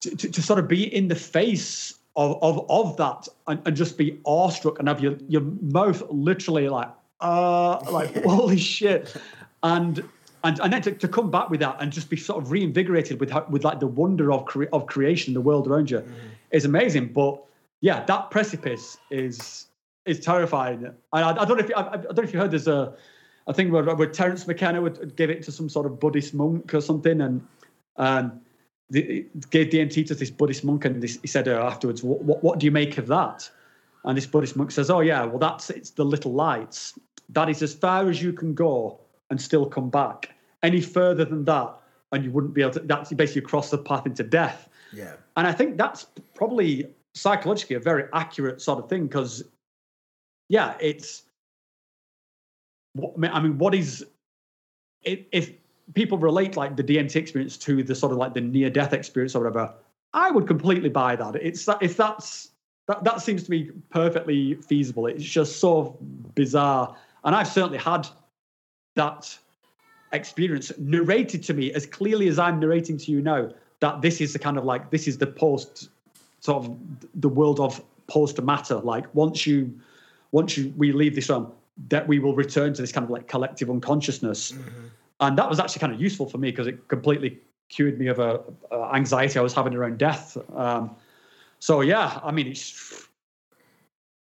to, to, to sort of be in the face of of, of that and, and just be awestruck and have your your mouth literally like uh like holy shit. And and and then to, to come back with that and just be sort of reinvigorated with how, with like the wonder of cre- of creation the world around you is amazing. But yeah that precipice is is terrifying. And I, I don't know if I, I don't know if you heard there's a a thing where, where Terence McKenna would give it to some sort of Buddhist monk or something and um the, gave DMT to this Buddhist monk, and this, he said uh, afterwards, what, what, "What do you make of that?" And this Buddhist monk says, "Oh yeah, well that's it's the little lights. That is as far as you can go and still come back. Any further than that, and you wouldn't be able to. That's basically cross the path into death." Yeah. And I think that's probably psychologically a very accurate sort of thing because, yeah, it's. I mean- what is, if people relate like the DMT experience to the sort of like the near death experience or whatever, I would completely buy that. It's that if that's that that seems to be perfectly feasible. It's just so bizarre, and I've certainly had that experience narrated to me as clearly as I'm narrating to you now. That this is the kind of like this is the post sort of the world of post matter. Like once you once you we leave this realm, that we will return to this kind of like collective unconsciousness mm-hmm. And that was actually kind of useful for me because it completely cured me of a, a anxiety I was having around death. Um, so yeah, I mean it's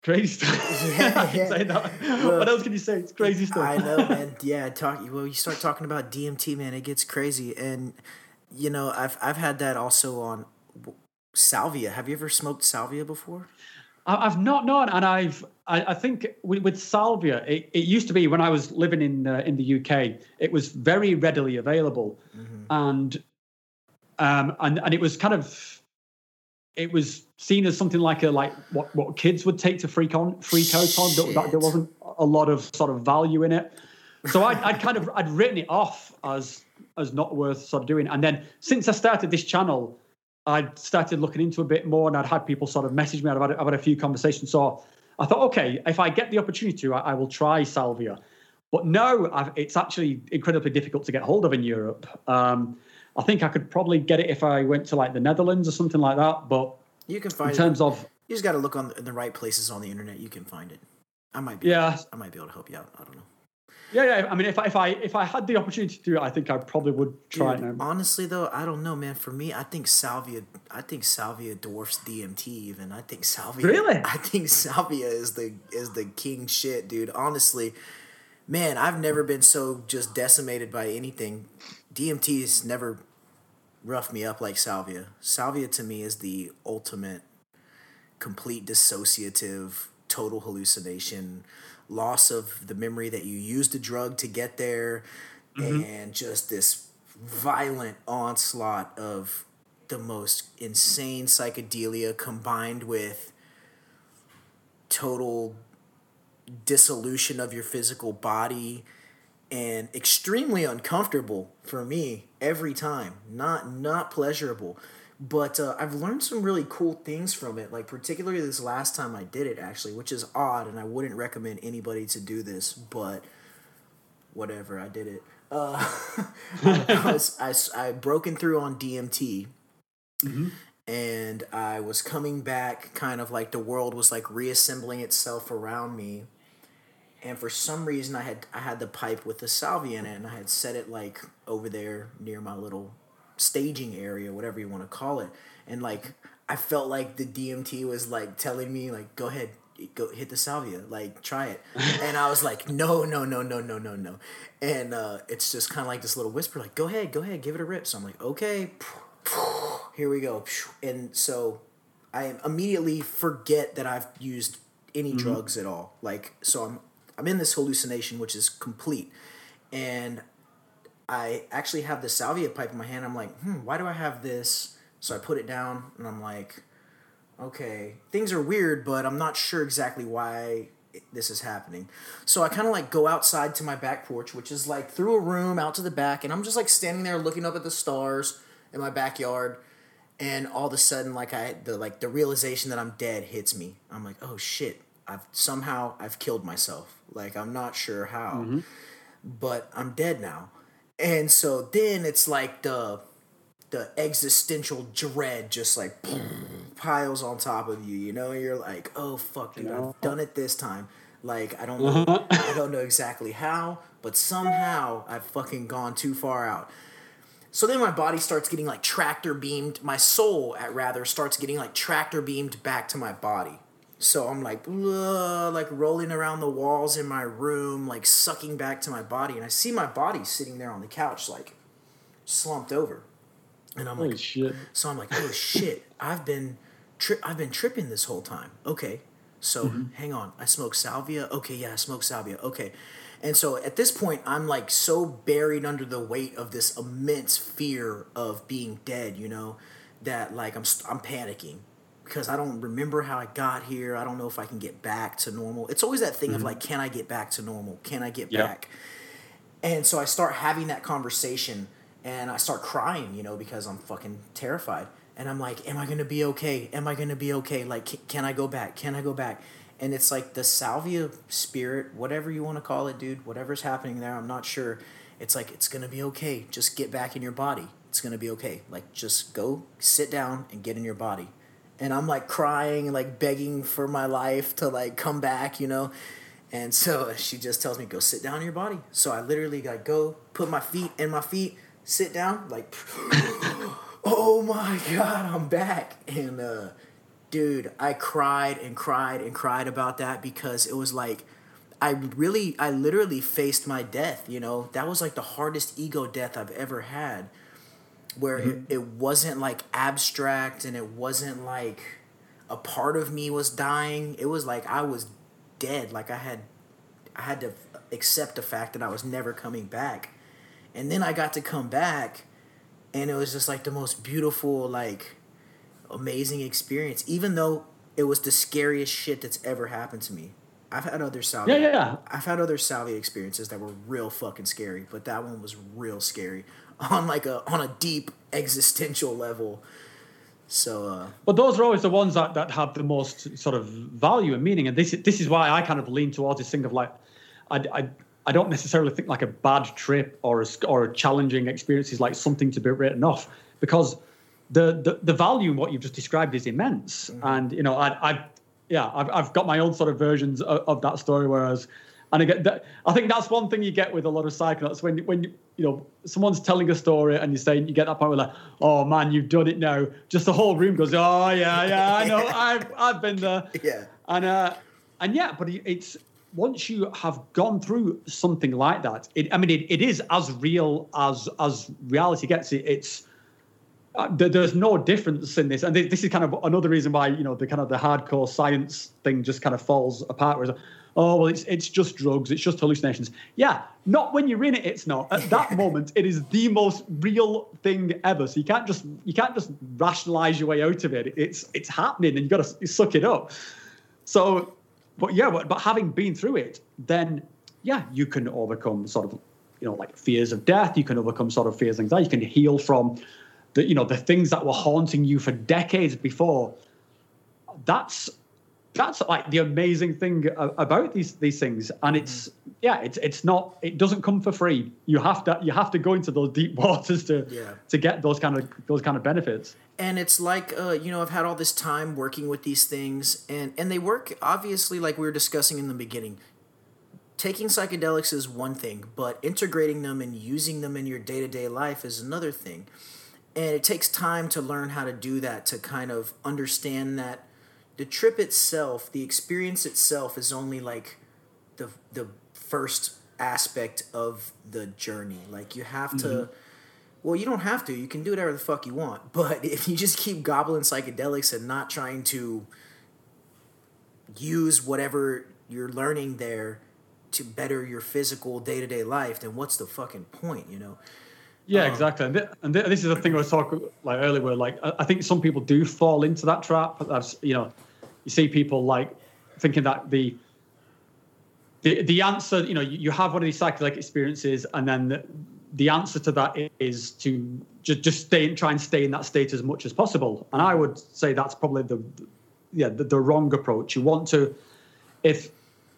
crazy stuff. Yeah, yeah. say that. Look, what else can you say? It's crazy stuff. I know, man. Yeah, talk. Well, you start talking about DMT, man. It gets crazy, and you know, I've I've had that also on salvia. Have you ever smoked salvia before? I- I've not known, and I've I, I think with, with salvia, it, it used to be when I was living in uh, in the UK, it was very readily available, and um and and it was kind of it was seen as something like a like what what kids would take to freak on freak out on. That, that there wasn't a lot of sort of value in it, so I'd, I'd kind of I'd written it off as as not worth sort of doing. And then since I started this channel, I started looking into a bit more, and I'd had people sort of message me. I've had, I've had a few conversations, so I thought, okay, if I get the opportunity to, I, I will try salvia. But no, I've, it's actually incredibly difficult to get hold of in Europe. Um, I think I could probably get it if I went to like the Netherlands or something like that. But You can find in terms it. of You just got to look on the, in the right places on the internet. You can find it. I might be. Yeah. I might be able to help you out. I don't know. Yeah, yeah. I mean, if I, if I if I had the opportunity to do it, I think I probably would try Dude, it now. honestly though, I don't know, man. For me, I think salvia. I think salvia dwarfs DMT. Even I think salvia. Really? I think salvia is the is the king shit, dude. Honestly, man, I've never been so just decimated by anything. DMT has never roughed me up like salvia. Salvia to me is the ultimate, complete dissociative, total hallucination, loss of the memory that you used the drug to get there, mm-hmm. and just this violent onslaught of the most insane psychedelia combined with total dissolution of your physical body and extremely uncomfortable for me every time. Not not pleasurable But uh, I've learned some really cool things from it, like particularly this last time I did it, actually, which is odd, and I wouldn't recommend anybody to do this, but whatever, I did it. Uh, I, was, I, I broken through on DMT, and I was coming back, kind of like the world was like reassembling itself around me. And for some reason, I had I had the pipe with the salvia in it, and I had set it like over there near my little staging area, whatever you want to call it. And like I felt like the DMT was like telling me like, go ahead, go hit the salvia, like try it. and I was like, no, no, no, no, no, no, no. And uh, it's just kind of like this little whisper, like, go ahead, go ahead, give it a rip. So I'm like, okay, here we go. And so I immediately forget that I've used any drugs at all. Like, so I'm I'm in this hallucination, which is complete, and I actually have the salvia pipe in my hand. I'm like, hmm, why do I have this? So I put it down, and I'm like, okay, things are weird, but I'm not sure exactly why this is happening. So I kind of like go outside to my back porch, which is like through a room out to the back, and I'm just like standing there looking up at the stars in my backyard. And all of a sudden, like I the like the realization that I'm dead hits me. I'm like, oh shit! I've somehow I've killed myself. Like I'm not sure how, but I'm dead now. And so then it's like the the existential dread just like piles on top of you, you know, and you're like, oh fuck, dude, I've done it this time. Like I don't uh-huh. know I don't know exactly how, but somehow I've fucking gone too far out. So then my body starts getting like tractor beamed, my soul at rather starts getting like tractor beamed back to my body. So I'm like, like rolling around the walls in my room, like sucking back to my body, and I see my body sitting there on the couch, like slumped over, and I'm Holy like, shit. so I'm like, oh shit, I've been tri- I've been tripping this whole time. Okay. So mm-hmm. hang on. I smoke salvia. Okay, yeah, I smoke salvia. Okay. And so at this point I'm like so buried under the weight of this immense fear of being dead, you know, that like I'm st- I'm panicking because I don't remember how I got here. I don't know if I can get back to normal. It's always that thing of mm-hmm. like can I get back to normal? Can I get Yeah. back? And so I start having that conversation and I start crying, you know, because I'm fucking terrified. And I'm like, am I going to be okay? Am I going to be okay? Like, ca- can I go back? Can I go back? And it's like the salvia spirit, whatever you want to call it, dude, whatever's happening there, I'm not sure. It's like, it's going to be okay. Just get back in your body. It's going to be okay. Like, just go sit down and get in your body. And I'm like crying like begging for my life to like come back, you know? And so she just tells me, go sit down in your body. So I literally like go put my feet in my feet, sit down, like, oh my God, I'm back. And uh, dude, I cried and cried and cried about that because it was like, I really, I literally faced my death, you know? That was like the hardest ego death I've ever had where it, mm-hmm. it wasn't like abstract and it wasn't like a part of me was dying. It was like I was dead. Like I had I had to accept the fact that I was never coming back. And then I got to come back and it was just like the most beautiful like amazing experience even though it was the scariest shit that's ever happened to me. I've had other salvia. Yeah, yeah, yeah. I've had other salvia experiences that were real fucking scary, but that one was real scary on like a on a deep existential level. So uh But those are always the ones that, that have the most sort of value and meaning. And this this is why I kind of lean towards this thing of like, I, I, I don't necessarily think like a bad trip or a, or a challenging experience is like something to be written off because the, the, the value in what you've just described is immense. And, you know, I, I yeah, I've, I've got my own sort of versions of, of that story. Whereas, and I get that, I think that's one thing you get with a lot of psychonauts when, when you, you know, someone's telling a story and you're saying, you get that point where like, oh man, you've done it now. Just the whole room goes, oh yeah, yeah, I know, I've, I've been there. Yeah. And, uh, and yeah, but it's, once you have gone through something like that, it, I mean, it, it is as real as, as reality gets. It, it's, uh, there- there's no difference in this, and thi- this is kind of another reason why you know the kind of the hardcore science thing just kind of falls apart. Whereas, oh well, it's it's just drugs, it's just hallucinations. Yeah, not when you're in it. It's not. At that moment, it is the most real thing ever. So you can't just you can't just rationalize your way out of it. It's it's happening, and you've got to suck it up. So, but yeah, but, but having been through it, then yeah, you can overcome sort of, you know, like fears of death. You can overcome sort of fears, of anxiety. You can heal from the you know the things that were haunting you for decades before. That's that's like the amazing thing about these these things. And it's yeah it's it's not it doesn't come for free. You have to you have to go into those deep waters to Yeah. to get those kind of those kind of benefits. And it's like uh, you know i've had all this time working with these things and and they work obviously like we were discussing in the beginning. Taking psychedelics is one thing but integrating them and using them in your day-to-day life is another thing. And it takes time to learn how to do that to kind of understand that the trip itself the experience itself is only like the the first aspect of the journey like you have to mm-hmm. well, you don't have to. You can do whatever the fuck you want. But if you just keep gobbling psychedelics and not trying to use whatever you're learning there to better your physical day to day life, then what's the fucking point, you know? yeah um, exactly and, th- and th- this is the thing i was talking like earlier where like I, I think some people do fall into that trap that's you know you see people like thinking that the the, the answer you know you, you have one of these psychedelic experiences and then the, the answer to that is to just, just stay and try and stay in that state as much as possible. And i would say that's probably the yeah the, the wrong approach. You want to if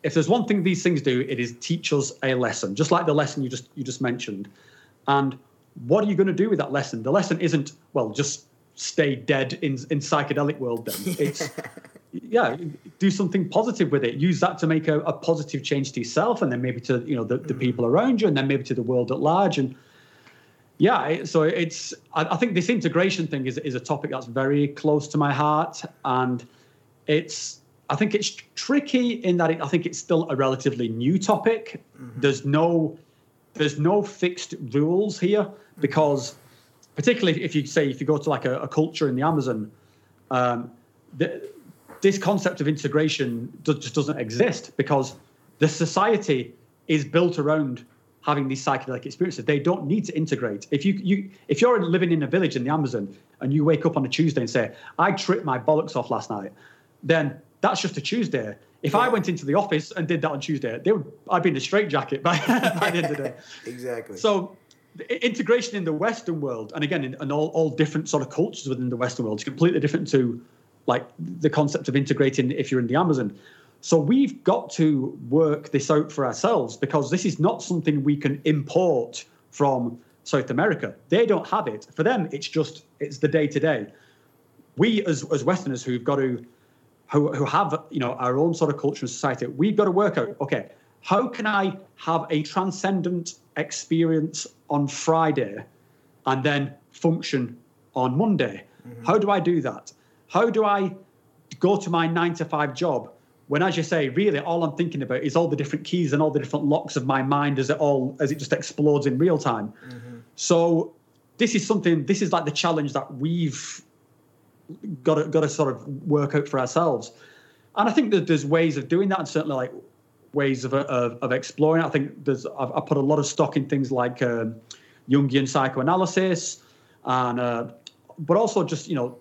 if there's one thing these things do it is teach us a lesson just like the lesson you just you just mentioned. And what are you going to do with that lesson? The lesson isn't well just stay dead in in psychedelic world then. It's yeah do something positive with it. Use that to make a, a positive change to yourself and then maybe to you know the, the mm. people around you and then maybe to the world at large. And yeah so it's I, I think this integration thing is, is a topic that's very close to my heart. And it's i think it's tricky in that it, i think it's still a relatively new topic. Mm-hmm. There's no there's no fixed rules here mm-hmm. because particularly if you say if you go to like a, a culture in the amazon um, the, this concept of integration do- just doesn't exist because the society is built around having these psychedelic experiences. They don't need to integrate. If you, you if you're living in a village in the Amazon and you wake up on a Tuesday and say, "I tripped my bollocks off last night," then that's just a Tuesday. If I went into the office and did that on Tuesday, they would, I'd be in a straitjacket by, by the end of the day. Exactly. So integration in the Western world, and again, in, in all, all different sort of cultures within the Western world, is completely different to like the concept of integrating if you're in the Amazon. So we've got to work this out for ourselves because this is not something we can import from South America. They don't have it. For them, it's just it's the day to day. We as as Westerners who've got to who, who have you know our own sort of culture and society, we've got to work out okay, how can I have a transcendent experience on Friday and then function on Monday? Mm-hmm. How do I do that? How do I go to my nine to five job when, as you say, really all I'm thinking about is all the different keys and all the different locks of my mind as it all as it just explodes in real time. So this is something. This is like the challenge that we've got to got to sort of work out for ourselves. And I think that there's ways of doing that, and certainly like ways of of, of exploring. I think there's I've, I put a lot of stock in things like um, Jungian psychoanalysis, and uh, but also just you know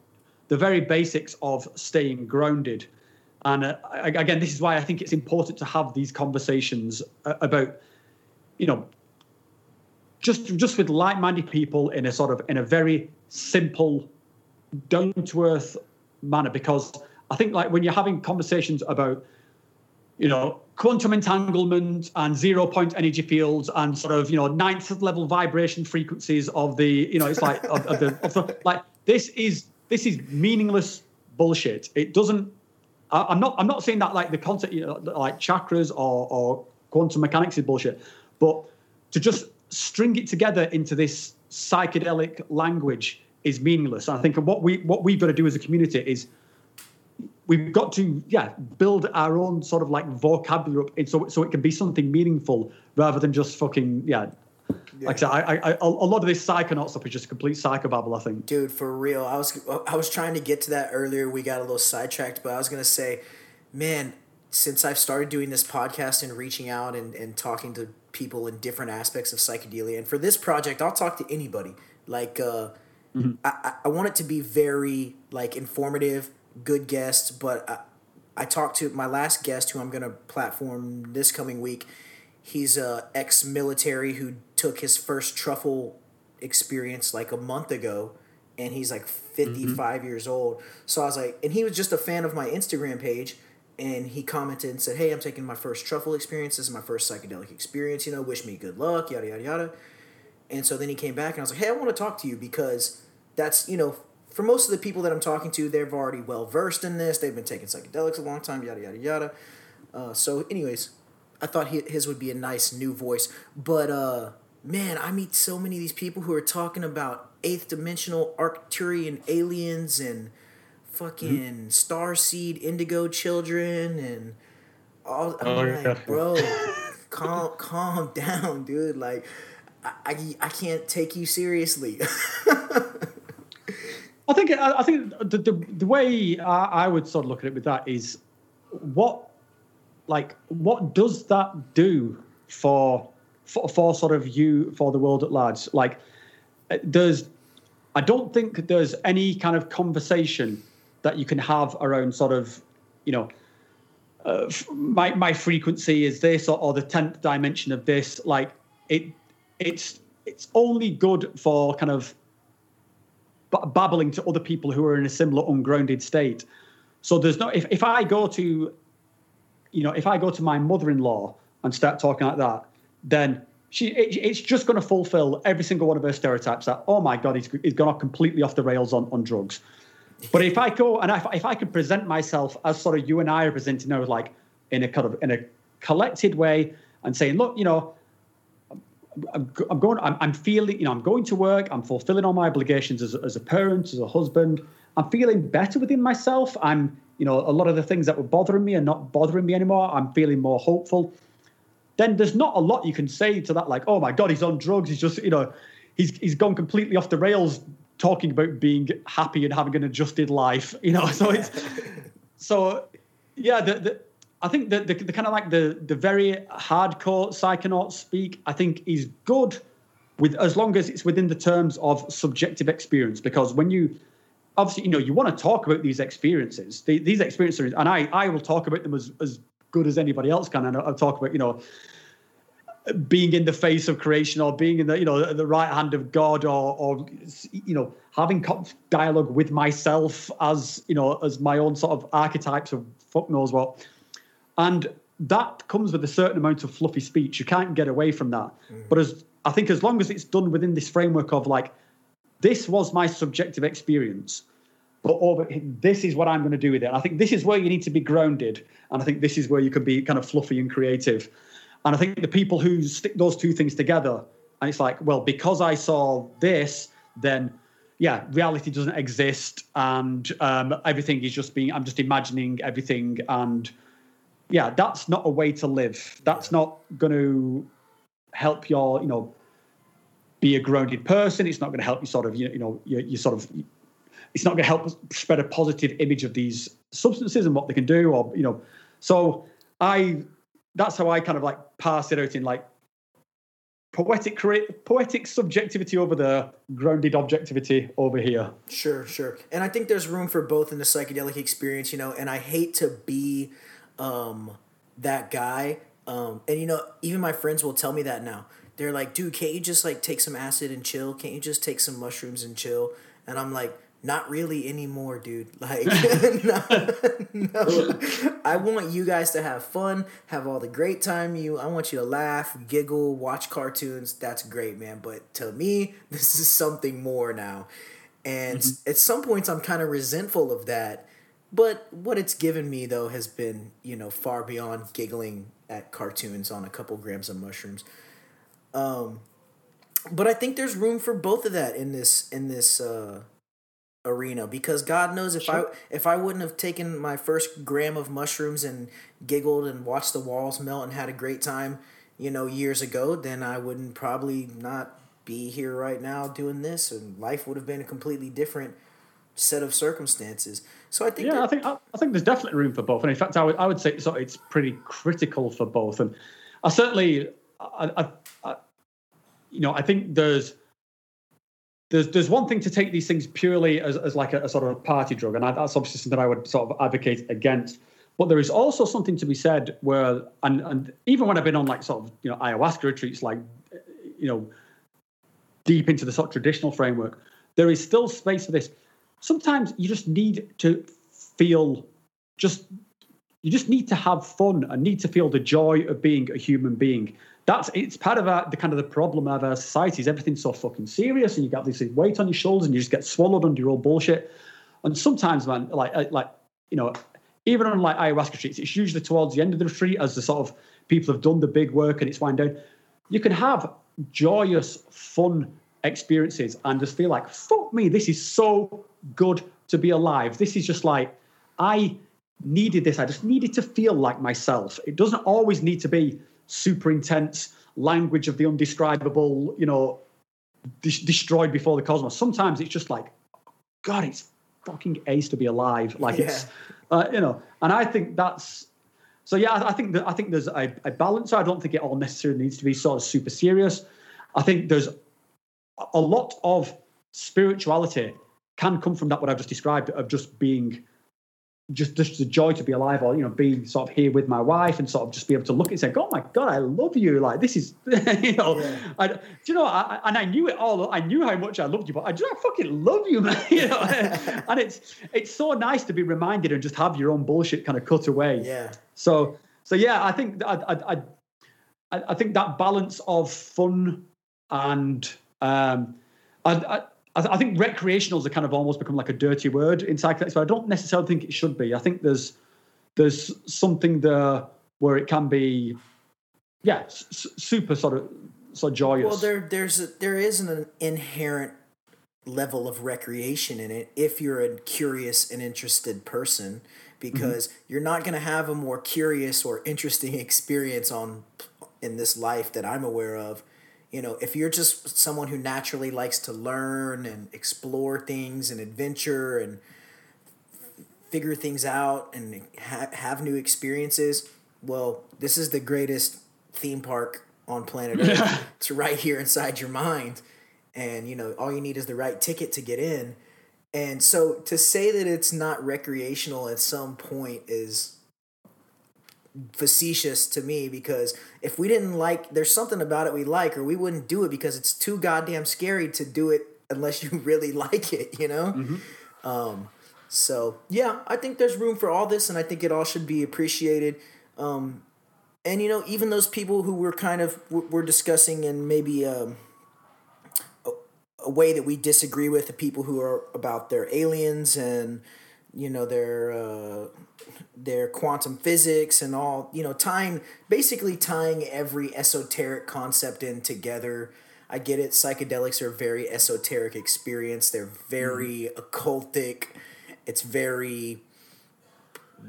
the very basics of staying grounded. And uh, again, this is why I think it's important to have these conversations uh, about, you know, just just with like-minded people in a sort of in a very simple down to earth manner because I think like when you're having conversations about you know quantum entanglement and zero point energy fields and sort of you know ninth level vibration frequencies of the you know it's like of, of the, of the like this is this is meaningless bullshit it doesn't I, i'm not i'm not saying that like the concept you know, like chakras or or quantum mechanics is bullshit but to just string it together into this psychedelic language is meaningless. And I think what we what we've got to do as a community is we've got to yeah build our own sort of like vocabulary up so so it can be something meaningful rather than just fucking yeah. Like I said, I, I, a lot of this psychonaut stuff is just complete psychobabble. I think. Dude, for real. I was I was trying to get to that earlier. We got a little sidetracked, but I was gonna say, man, since I've started doing this podcast and reaching out and, and talking to people in different aspects of psychedelia, and for this project, I'll talk to anybody. Like, uh, I, I- I want it to be very like informative, good guests. But I, I talked to my last guest, who I'm gonna platform this coming week. He's a ex-military who took his first truffle experience like a month ago and he's like 55 years old. So I was like, and he was just a fan of my Instagram page. And he commented and said, Hey, I'm taking my first truffle experience. This is my first psychedelic experience. You know, wish me good luck, yada, yada, yada. And so then he came back and I was like, Hey, I want to talk to you because that's, you know, for most of the people that I'm talking to, they're already well versed in this. They've been taking psychedelics a long time, yada, yada, yada. Uh, so, anyways, I thought he, his would be a nice new voice. But, uh, man, I meet so many of these people who are talking about eighth dimensional Arcturian aliens and fucking mm-hmm. star seed indigo children and all I'm oh, like, yeah. bro, calm calm down, dude. Like I, I, I can't take you seriously. I think I think the the, the way I, I would sort of look at it with that is what like what does that do for for, for sort of you for the world at large like there's i don't think there's any kind of conversation that you can have around sort of, you know, uh, my my frequency is this or, or the tenth dimension of this. Like it, it's it's only good for kind of babbling to other people who are in a similar ungrounded state. So there's no if if I go to, you know, if I go to my mother-in-law and start talking like that, then she it, it's just going to fulfill every single one of her stereotypes that oh my god he's, he's gone completely off the rails on, on drugs but if I go and if, if I can present myself as sort of you and I are presenting now, like in a kind of in a collected way, and saying, look, you know, I'm, I'm going, I'm, I'm, feeling, you know, I'm going to work, I'm fulfilling all my obligations as, as a parent, as a husband. I'm feeling better within myself. I'm, you know, a lot of the things that were bothering me are not bothering me anymore. I'm feeling more hopeful. Then there's not a lot you can say to that, like, oh my God, he's on drugs. He's just, you know, he's he's gone completely off the rails talking about being happy and having an adjusted life, you know. So it's so yeah. The, the I think the, the, the kind of like the the very hardcore psychonaut speak. I think is good with as long as it's within the terms of subjective experience. Because when you obviously you know you want to talk about these experiences, the, these experiences, and I I will talk about them as as good as anybody else can, and I'll talk about you know being in the face of creation or being in the you know the right hand of God or or you know having dialogue with myself as you know as my own sort of archetypes of fuck knows what, and that comes with a certain amount of fluffy speech. You can't get away from that. Mm. But as I think as long as it's done within this framework of like this was my subjective experience, but over this is what I'm going to do with it. And I think this is where you need to be grounded, and I think this is where you can be kind of fluffy and creative. And I think the people who stick those two things together, and it's like, well, because I saw this, then yeah, reality doesn't exist, and um, everything is just being. I'm just imagining everything, and yeah, that's not a way to live. That's not going to help your, you know, be a grounded person. It's not going to help you sort of, you know, you, you sort of. It's not going to help spread a positive image of these substances and what they can do, or you know. So I that's how I kind of like pass it out in like poetic poetic subjectivity over there, grounded objectivity over here. Sure, sure. And I think there's room for both in the psychedelic experience, you know, and I hate to be um that guy. Um and you know, even my friends will tell me that now. They're like, "Dude, can't you just like take some acid and chill? Can't you just take some mushrooms and chill?" And I'm like, not really anymore, dude. Like, no, no. I want you guys to have fun, have all the great time. You, I want you to laugh, giggle, watch cartoons. That's great, man. But to me, this is something more now. And mm-hmm. at some points, I'm kind of resentful of that. But what it's given me, though, has been, you know, far beyond giggling at cartoons on a couple grams of mushrooms. Um, but I think there's room for both of that in this in this uh, arena because God knows if sure. I if I wouldn't have taken my first gram of mushrooms and giggled and watched the walls melt and had a great time, you know, years ago, then I wouldn't probably not be here right now doing this and life would have been a completely different set of circumstances. So I think Yeah, I think I, I, think there's definitely room for both. And in fact I would I would say so it's pretty critical for both. And I certainly I, I, I you know, I think there's there's there's one thing to take these things purely as, as like a, a sort of a party drug, and I, that's obviously something I would sort of advocate against. But there is also something to be said where, and and even when I've been on like sort of you know ayahuasca retreats, like you know deep into the sort of traditional framework, there is still space for this. Sometimes you just need to feel just you just need to have fun and need to feel the joy of being a human being. That's it's part of our, the kind of the problem of our society is everything's so fucking serious and you got this weight on your shoulders and you just get swallowed under your own bullshit. And sometimes, man, like like you know, even on like ayahuasca retreats, it's usually towards the end of the retreat as the sort of people have done the big work and it's wind down. You can have joyous, fun experiences and just feel like, fuck me, this is so good to be alive. This is just like, I needed this. I just needed to feel like myself. It doesn't always need to be super intense language of the undescribable, you know, de- destroyed before the cosmos. Sometimes it's just like, God, it's fucking ace to be alive. Like Yeah. it's, uh, you know, and I think that's. So yeah, I I think that I think there's a, a balance. I don't think it all necessarily needs to be sort of super serious. I think there's a lot of spirituality can come from that what I've just described of just being just just the joy to be alive or you know being sort of here with my wife and sort of just be able to look and say oh my god i love you like this is you know Yeah. I, do you know I, and i knew it all i knew how much i loved you but i just I fucking love you man you know and it's it's so nice to be reminded and just have your own bullshit kind of cut away Yeah. so so yeah, I think I I I, I I think that balance of fun and um, I, I I think recreationals are kind of almost become like a dirty word in psychedelics, but I don't necessarily think it should be. I think there's there's something there where it can be, yeah, s- super sort of sort of joyous. Well, there there's a, there is an inherent level of recreation in it if you're a curious and interested person because mm-hmm. you're not going to have a more curious or interesting experience on in this life that I'm aware of. You know, if you're just someone who naturally likes to learn and explore things and adventure and figure things out and ha- have new experiences, well, this is the greatest theme park on planet Earth. It's right here inside your mind. And, you know, all you need is the right ticket to get in. And so to say that it's not recreational at some point is facetious to me because if we didn't like, there's something about it we like, or we wouldn't do it because it's too goddamn scary to do it unless you really like it, you know? Um, so yeah, I think there's room for all this, and I think it all should be appreciated. Um, and you know, even those people who were kind of were discussing and maybe um, a, a way that we disagree with the people who are about their aliens and you know their uh, their quantum physics and all you know tying basically tying every esoteric concept in together. I get it. Psychedelics are a very esoteric experience. They're very occultic. It's very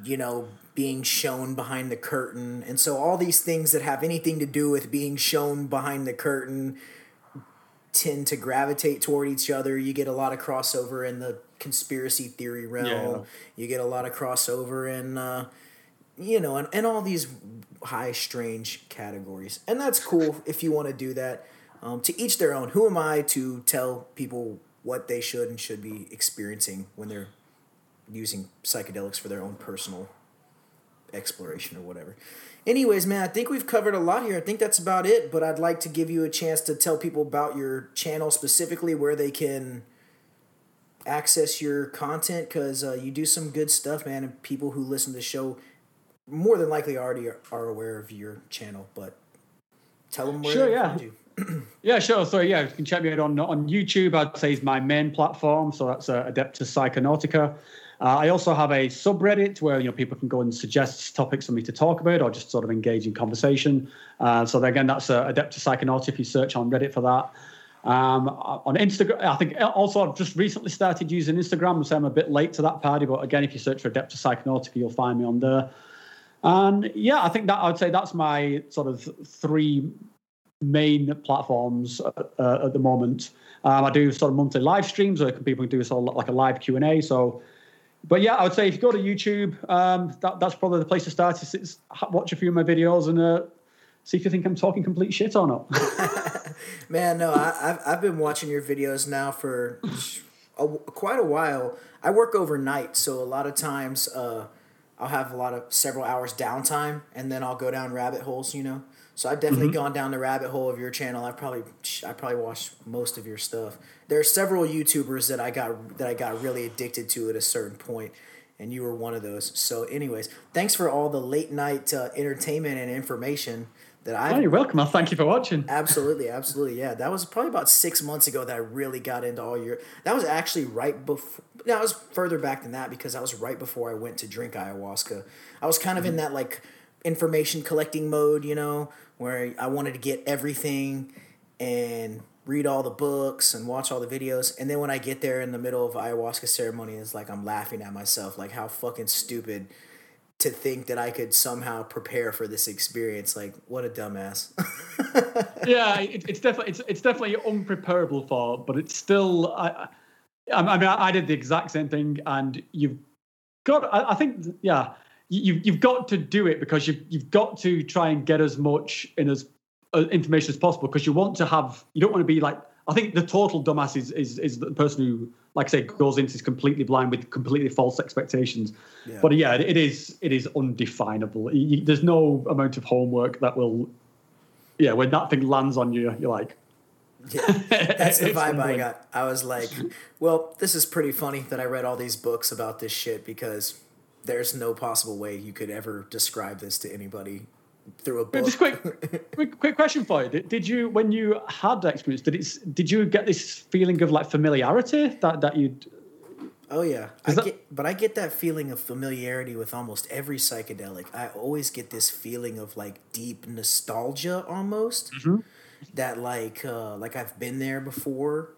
you know, being shown behind the curtain. And so all these things that have anything to do with being shown behind the curtain tend to gravitate toward each other. You get a lot of crossover in the conspiracy theory realm. Yeah. You get a lot of crossover and uh you know, and, and all these high strange categories. And that's cool if you want to do that. Um, to each their own. Who am I to tell people what they should and should be experiencing when they're using psychedelics for their own personal exploration or whatever. Anyways, man, I think we've covered a lot here. I think that's about it, but I'd like to give you a chance to tell people about your channel specifically where they can access your content because uh, you do some good stuff, man, and people who listen to the show more than likely already are, are aware of your channel, but tell them where Sure, yeah. find you. Yeah, sure. So yeah, you can check me out on on YouTube. I'd say is my main platform. So that's uh, Adeptus Psychonautica. Uh, I also have a subreddit where you know people can go and suggest topics for me to talk about, or just sort of engage in conversation. Uh, so again, that's uh, Adeptus Psychonautica. If you search on Reddit for that. Um, on Instagram, I think also I've just recently started using Instagram, so I'm a bit late to that party. But again, if you search for Adeptus Psychonautica, you'll find me on there. And yeah, I think that I would say that's my sort of three main platforms uh, uh, at the moment. Um, I do sort of monthly live streams where people can do sort of like a live Q and A. So, but yeah, I would say if you go to YouTube, um, that, that's probably the place to start. Is watch a few of my videos and uh, see if you think I'm talking complete shit or not. Man, no, I, I've I've been watching your videos now for a, quite a while. I work overnight, so a lot of times uh, I'll have a lot of several hours downtime, and then I'll go down rabbit holes. You know, so I've definitely gone down the rabbit hole of your channel. I've probably I probably watched most of your stuff. There are several YouTubers that I got that I got really addicted to at a certain point, and you were one of those. So, anyways, thanks for all the late night uh, entertainment and information that I. Oh, you're welcome. I'll thank you for watching. Absolutely, absolutely. Yeah, that was probably about six months ago that I really got into all your. That was actually right before. That was further back than that because that was right before I went to drink ayahuasca. I was kind of in mm-hmm. that like information collecting mode, you know, where I wanted to get everything and read all the books and watch all the videos. And then when I get there in the middle of ayahuasca ceremony, it's like I'm laughing at myself, like how fucking stupid to think that I could somehow prepare for this experience. Like, what a dumbass. yeah, it, it's definitely it's, it's definitely unpreparable for, but it's still. I, I, I mean, I did the exact same thing, and you've got. I, I think, yeah, you, you've got to do it because you've you've got to try and get as much in as uh, information as possible because you want to have. You don't want to be like. I think the total dumbass is is is the person who, like I say, goes into this completely blind with completely false expectations. Yeah. But yeah, it is it is undefinable. You, there's no amount of homework that will. Yeah, when that thing lands on you, you're like, Yeah, that's the vibe I got. I was like, well, this is pretty funny that I read all these books about this shit because there's no possible way you could ever describe this to anybody through a book. Just quick, quick, quick question for you. Did, did you, when you had that experience, did it, did you get this feeling of like familiarity that that you? Oh yeah, I that- get, but I get that feeling of familiarity with almost every psychedelic. I always get this feeling of like deep nostalgia, almost. Mm-hmm. That like, uh, like I've been there before.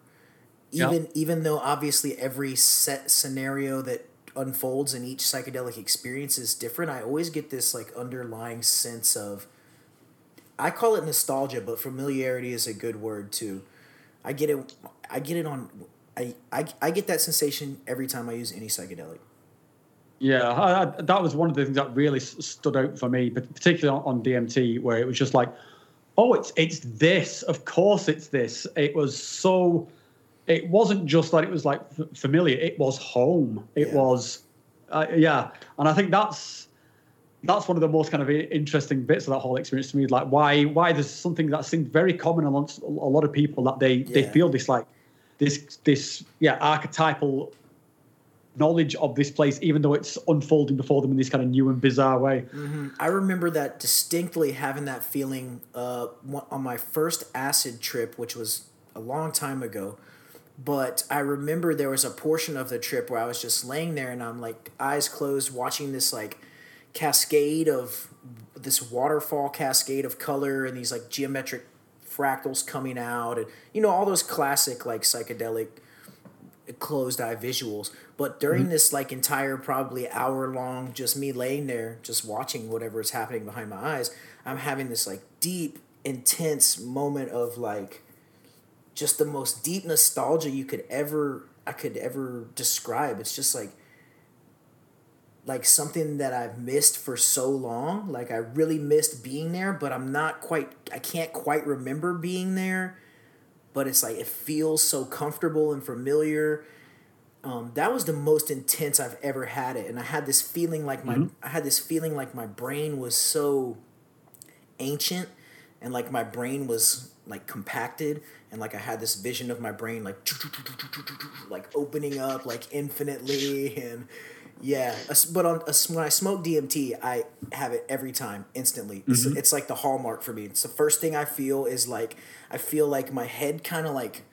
Yeah. Even even though obviously every set scenario that unfolds in each psychedelic experience is different, I always get this like underlying sense of. I call it nostalgia, but familiarity is a good word too. I get it. I get it on. I, I, I get that sensation every time I use any psychedelic. Yeah, I, I, that was one of the things that really stood out for me, but particularly on, on DMT, where it was just like, oh, it's it's this. Of course, it's this. It was so. It wasn't just that it was like f- familiar. It was home. It Yeah. was, uh, yeah. And I think that's that's one of the most kind of interesting bits of that whole experience to me. Like why why there's something that seemed very common amongst a lot of people that they they feel this like this this yeah archetypal knowledge of this place, even though it's unfolding before them in this kind of new and bizarre way. I remember that distinctly having that feeling uh, on my first acid trip, which was a long time ago. But I remember there was a portion of the trip where I was just laying there and I'm like eyes closed, watching this like cascade of this waterfall cascade of color and these like geometric fractals coming out and you know all those classic like psychedelic eh, closed eye visuals. But during mm-hmm. this like entire probably hour long just me laying there just watching whatever is happening behind my eyes, I'm having this like deep intense moment of like just the most deep nostalgia you could ever I could ever describe. It's just like like something that I've missed for so long. Like I really missed being there, but I'm not quite I can't quite remember being there. But it's like it feels so comfortable and familiar. Um, that was the most intense I've ever had it, and I had this feeling like my I had this feeling like my brain was so ancient, and like my brain was like compacted, and like I had this vision of my brain like like opening up like infinitely, and yeah. But on when I smoke DMT, I have it every time instantly. It's, mm-hmm. it's like the hallmark for me. It's the first thing I feel is like I feel like my head kind of like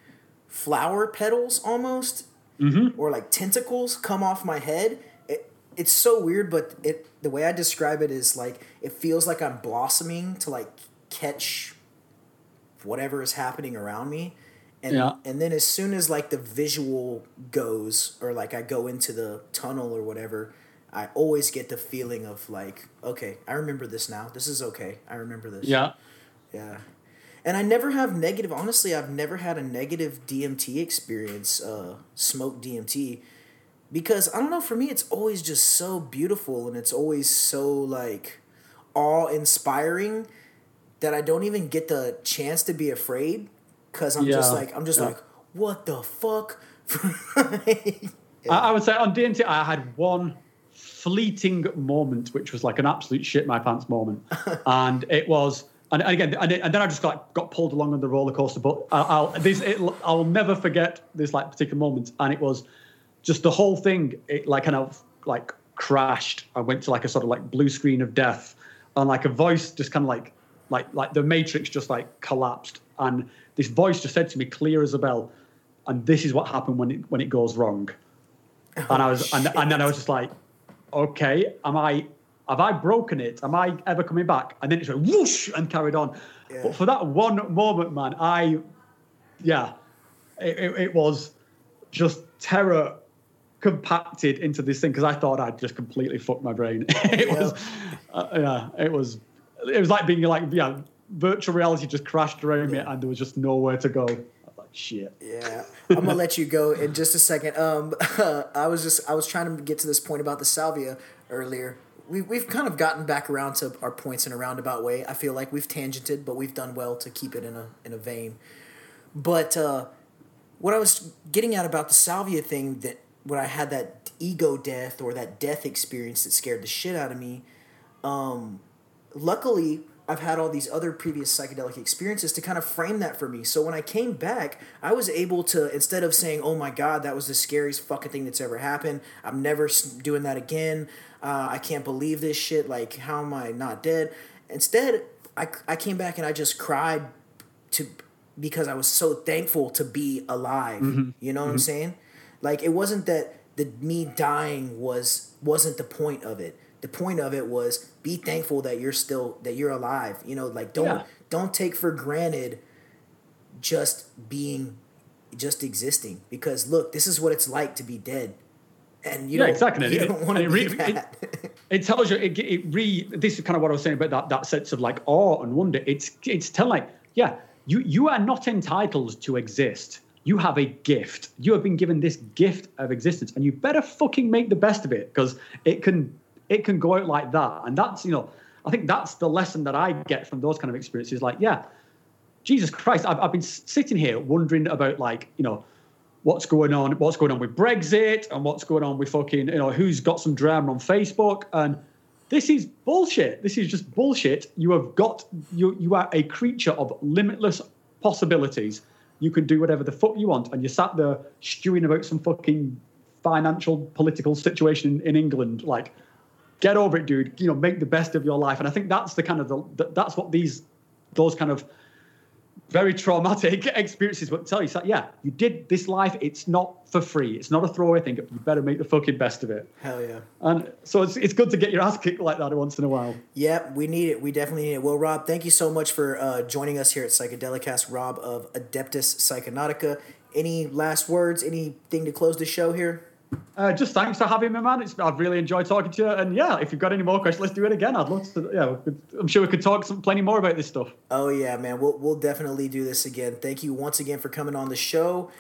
flower petals almost mm-hmm. or like tentacles come off my head. It, it's so weird, but it the way I describe it is like it feels like I'm blossoming to like catch whatever is happening around me. And Yeah. and then as soon as like the visual goes or like I go into the tunnel or whatever, I always get the feeling of like, okay, I remember this now. This is okay. I remember this. Yeah. Yeah. And I never have negative, honestly, I've never had a negative DMT experience, uh, smoke DMT, because I don't know, for me, it's always just so beautiful and it's always so like awe inspiring that I don't even get the chance to be afraid because I'm just like, I'm just Yeah. like, what the fuck? I, I would say on DMT, I had one fleeting moment, which was like an absolute shit my pants moment, and it was. And again, and, and then I just got got pulled along on the roller coaster. But I- I'll this it, I'll never forget this like particular moment, and it was just the whole thing. It like kind of like crashed. I went to like a sort of like blue screen of death, and like a voice just kind of like like like the matrix just like collapsed, and this voice just said to me clear as a bell, and this is what happened when it when it goes wrong. And I was and, and then I was just like, okay, am I have I broken it? Am I ever coming back? And then it went whoosh and carried on. Yeah. But for that one moment, man, I yeah, it, it, it was just terror compacted into this thing because I thought I'd just completely fucked my brain. it Yeah. was, uh, yeah, it was, it was like being like, yeah, virtual reality just crashed around me and there was just nowhere to go. I was like, shit. Yeah, I'm gonna let you go in just a second. Um, I was just I was trying to get to this point about the salvia earlier. We we've kind of gotten back around to our points in a roundabout way. I feel like we've tangented, but we've done well to keep it in a in a vein. But uh, what I was getting at about the salvia thing that when I had that ego death or that death experience that scared the shit out of me, um, luckily I've had all these other previous psychedelic experiences to kind of frame that for me. So when I came back, I was able to instead of saying, "Oh my god, that was the scariest fucking thing that's ever happened. I'm never doing that again. Uh, I can't believe this shit. Like, how am I not dead?" Instead, I I came back and I just cried to because I was so thankful to be alive. You know what I'm saying? Like it wasn't that the me dying was wasn't the point of it. The point of it was be thankful that you're still that you're alive. You know, like don't Yeah. don't take for granted just being just existing because look, this is what it's like to be dead. And you Yeah, exactly. you It- don't want to be it re- it- that. it tells you it, it re this is kind of what i was saying about that that sense of like awe and wonder it's it's telling like yeah you you are not entitled to exist you have a gift you have been given this gift of existence and you better fucking make the best of it because it can it can go out like that and that's you know i think that's the lesson that i get from those kind of experiences like yeah jesus christ i've, I've been sitting here wondering about like you know what's going on, what's going on with Brexit, and what's going on with fucking, you know, who's got some drama on Facebook, and this is bullshit. This is just bullshit. You have got you you are a creature of limitless possibilities. You can do whatever the fuck you want, and you're sat there stewing about some fucking financial political situation in England. Like, get over it, dude. You know, make the best of your life. And I think that's the kind of the, that- that's what these those kind of very traumatic experiences but tell you so yeah you did this life it's not for free it's not a throwaway thing you better make the fucking best of it Hell yeah. and so it's, it's good to get your ass kicked like that once in a while Yep, we need it. We definitely need it. Well, Rob, thank you so much for uh, joining us here at Psychedelicast. Rob of Adeptus Psychonautica. Any last words? Anything to close the show here? Uh, just thanks for having me man it's, i've really enjoyed talking to you and yeah if you've got any more questions let's do it again i'd love to yeah i'm sure we could talk some plenty more about this stuff Oh yeah, man. We'll we'll definitely do this again. Thank you once again for coming on the show.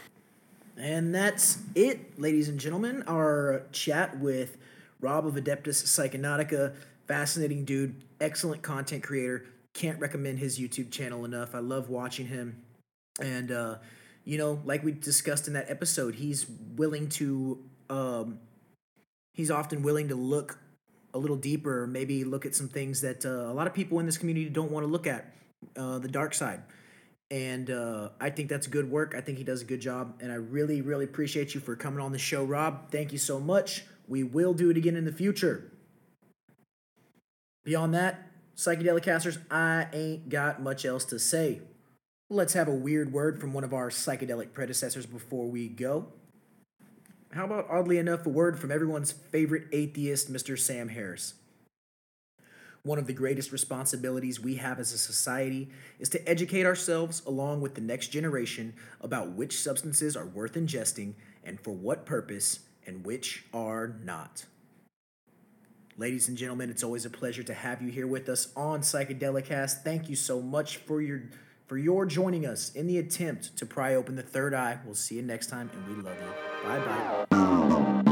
And that's it, ladies and gentlemen. Our chat with Rob of Adeptus Psychonautica. Fascinating dude, excellent content creator. Can't recommend his YouTube channel enough. I love watching him. And uh, you know, like we discussed in that episode, he's willing to um, he's often willing to look a little deeper, maybe look at some things that uh, a lot of people in this community don't want to look at, uh, the dark side. And uh, I think that's good work. I think he does a good job. And I really, really appreciate you for coming on the show, Rob. Thank you so much. We will do it again in the future. Beyond that, psychedelic casters, I ain't got much else to say. Let's have a weird word from one of our psychedelic predecessors before we go. How about, oddly enough, a word from everyone's favorite atheist, Mr. Sam Harris? One of the greatest responsibilities we have as a society is to educate ourselves along with the next generation about which substances are worth ingesting and for what purpose and which are not. Ladies and gentlemen, it's always a pleasure to have you here with us on Psychedelicast. Thank you so much for your for your joining us in the attempt to pry open the third eye. We'll see you next time and we love you. Bye bye.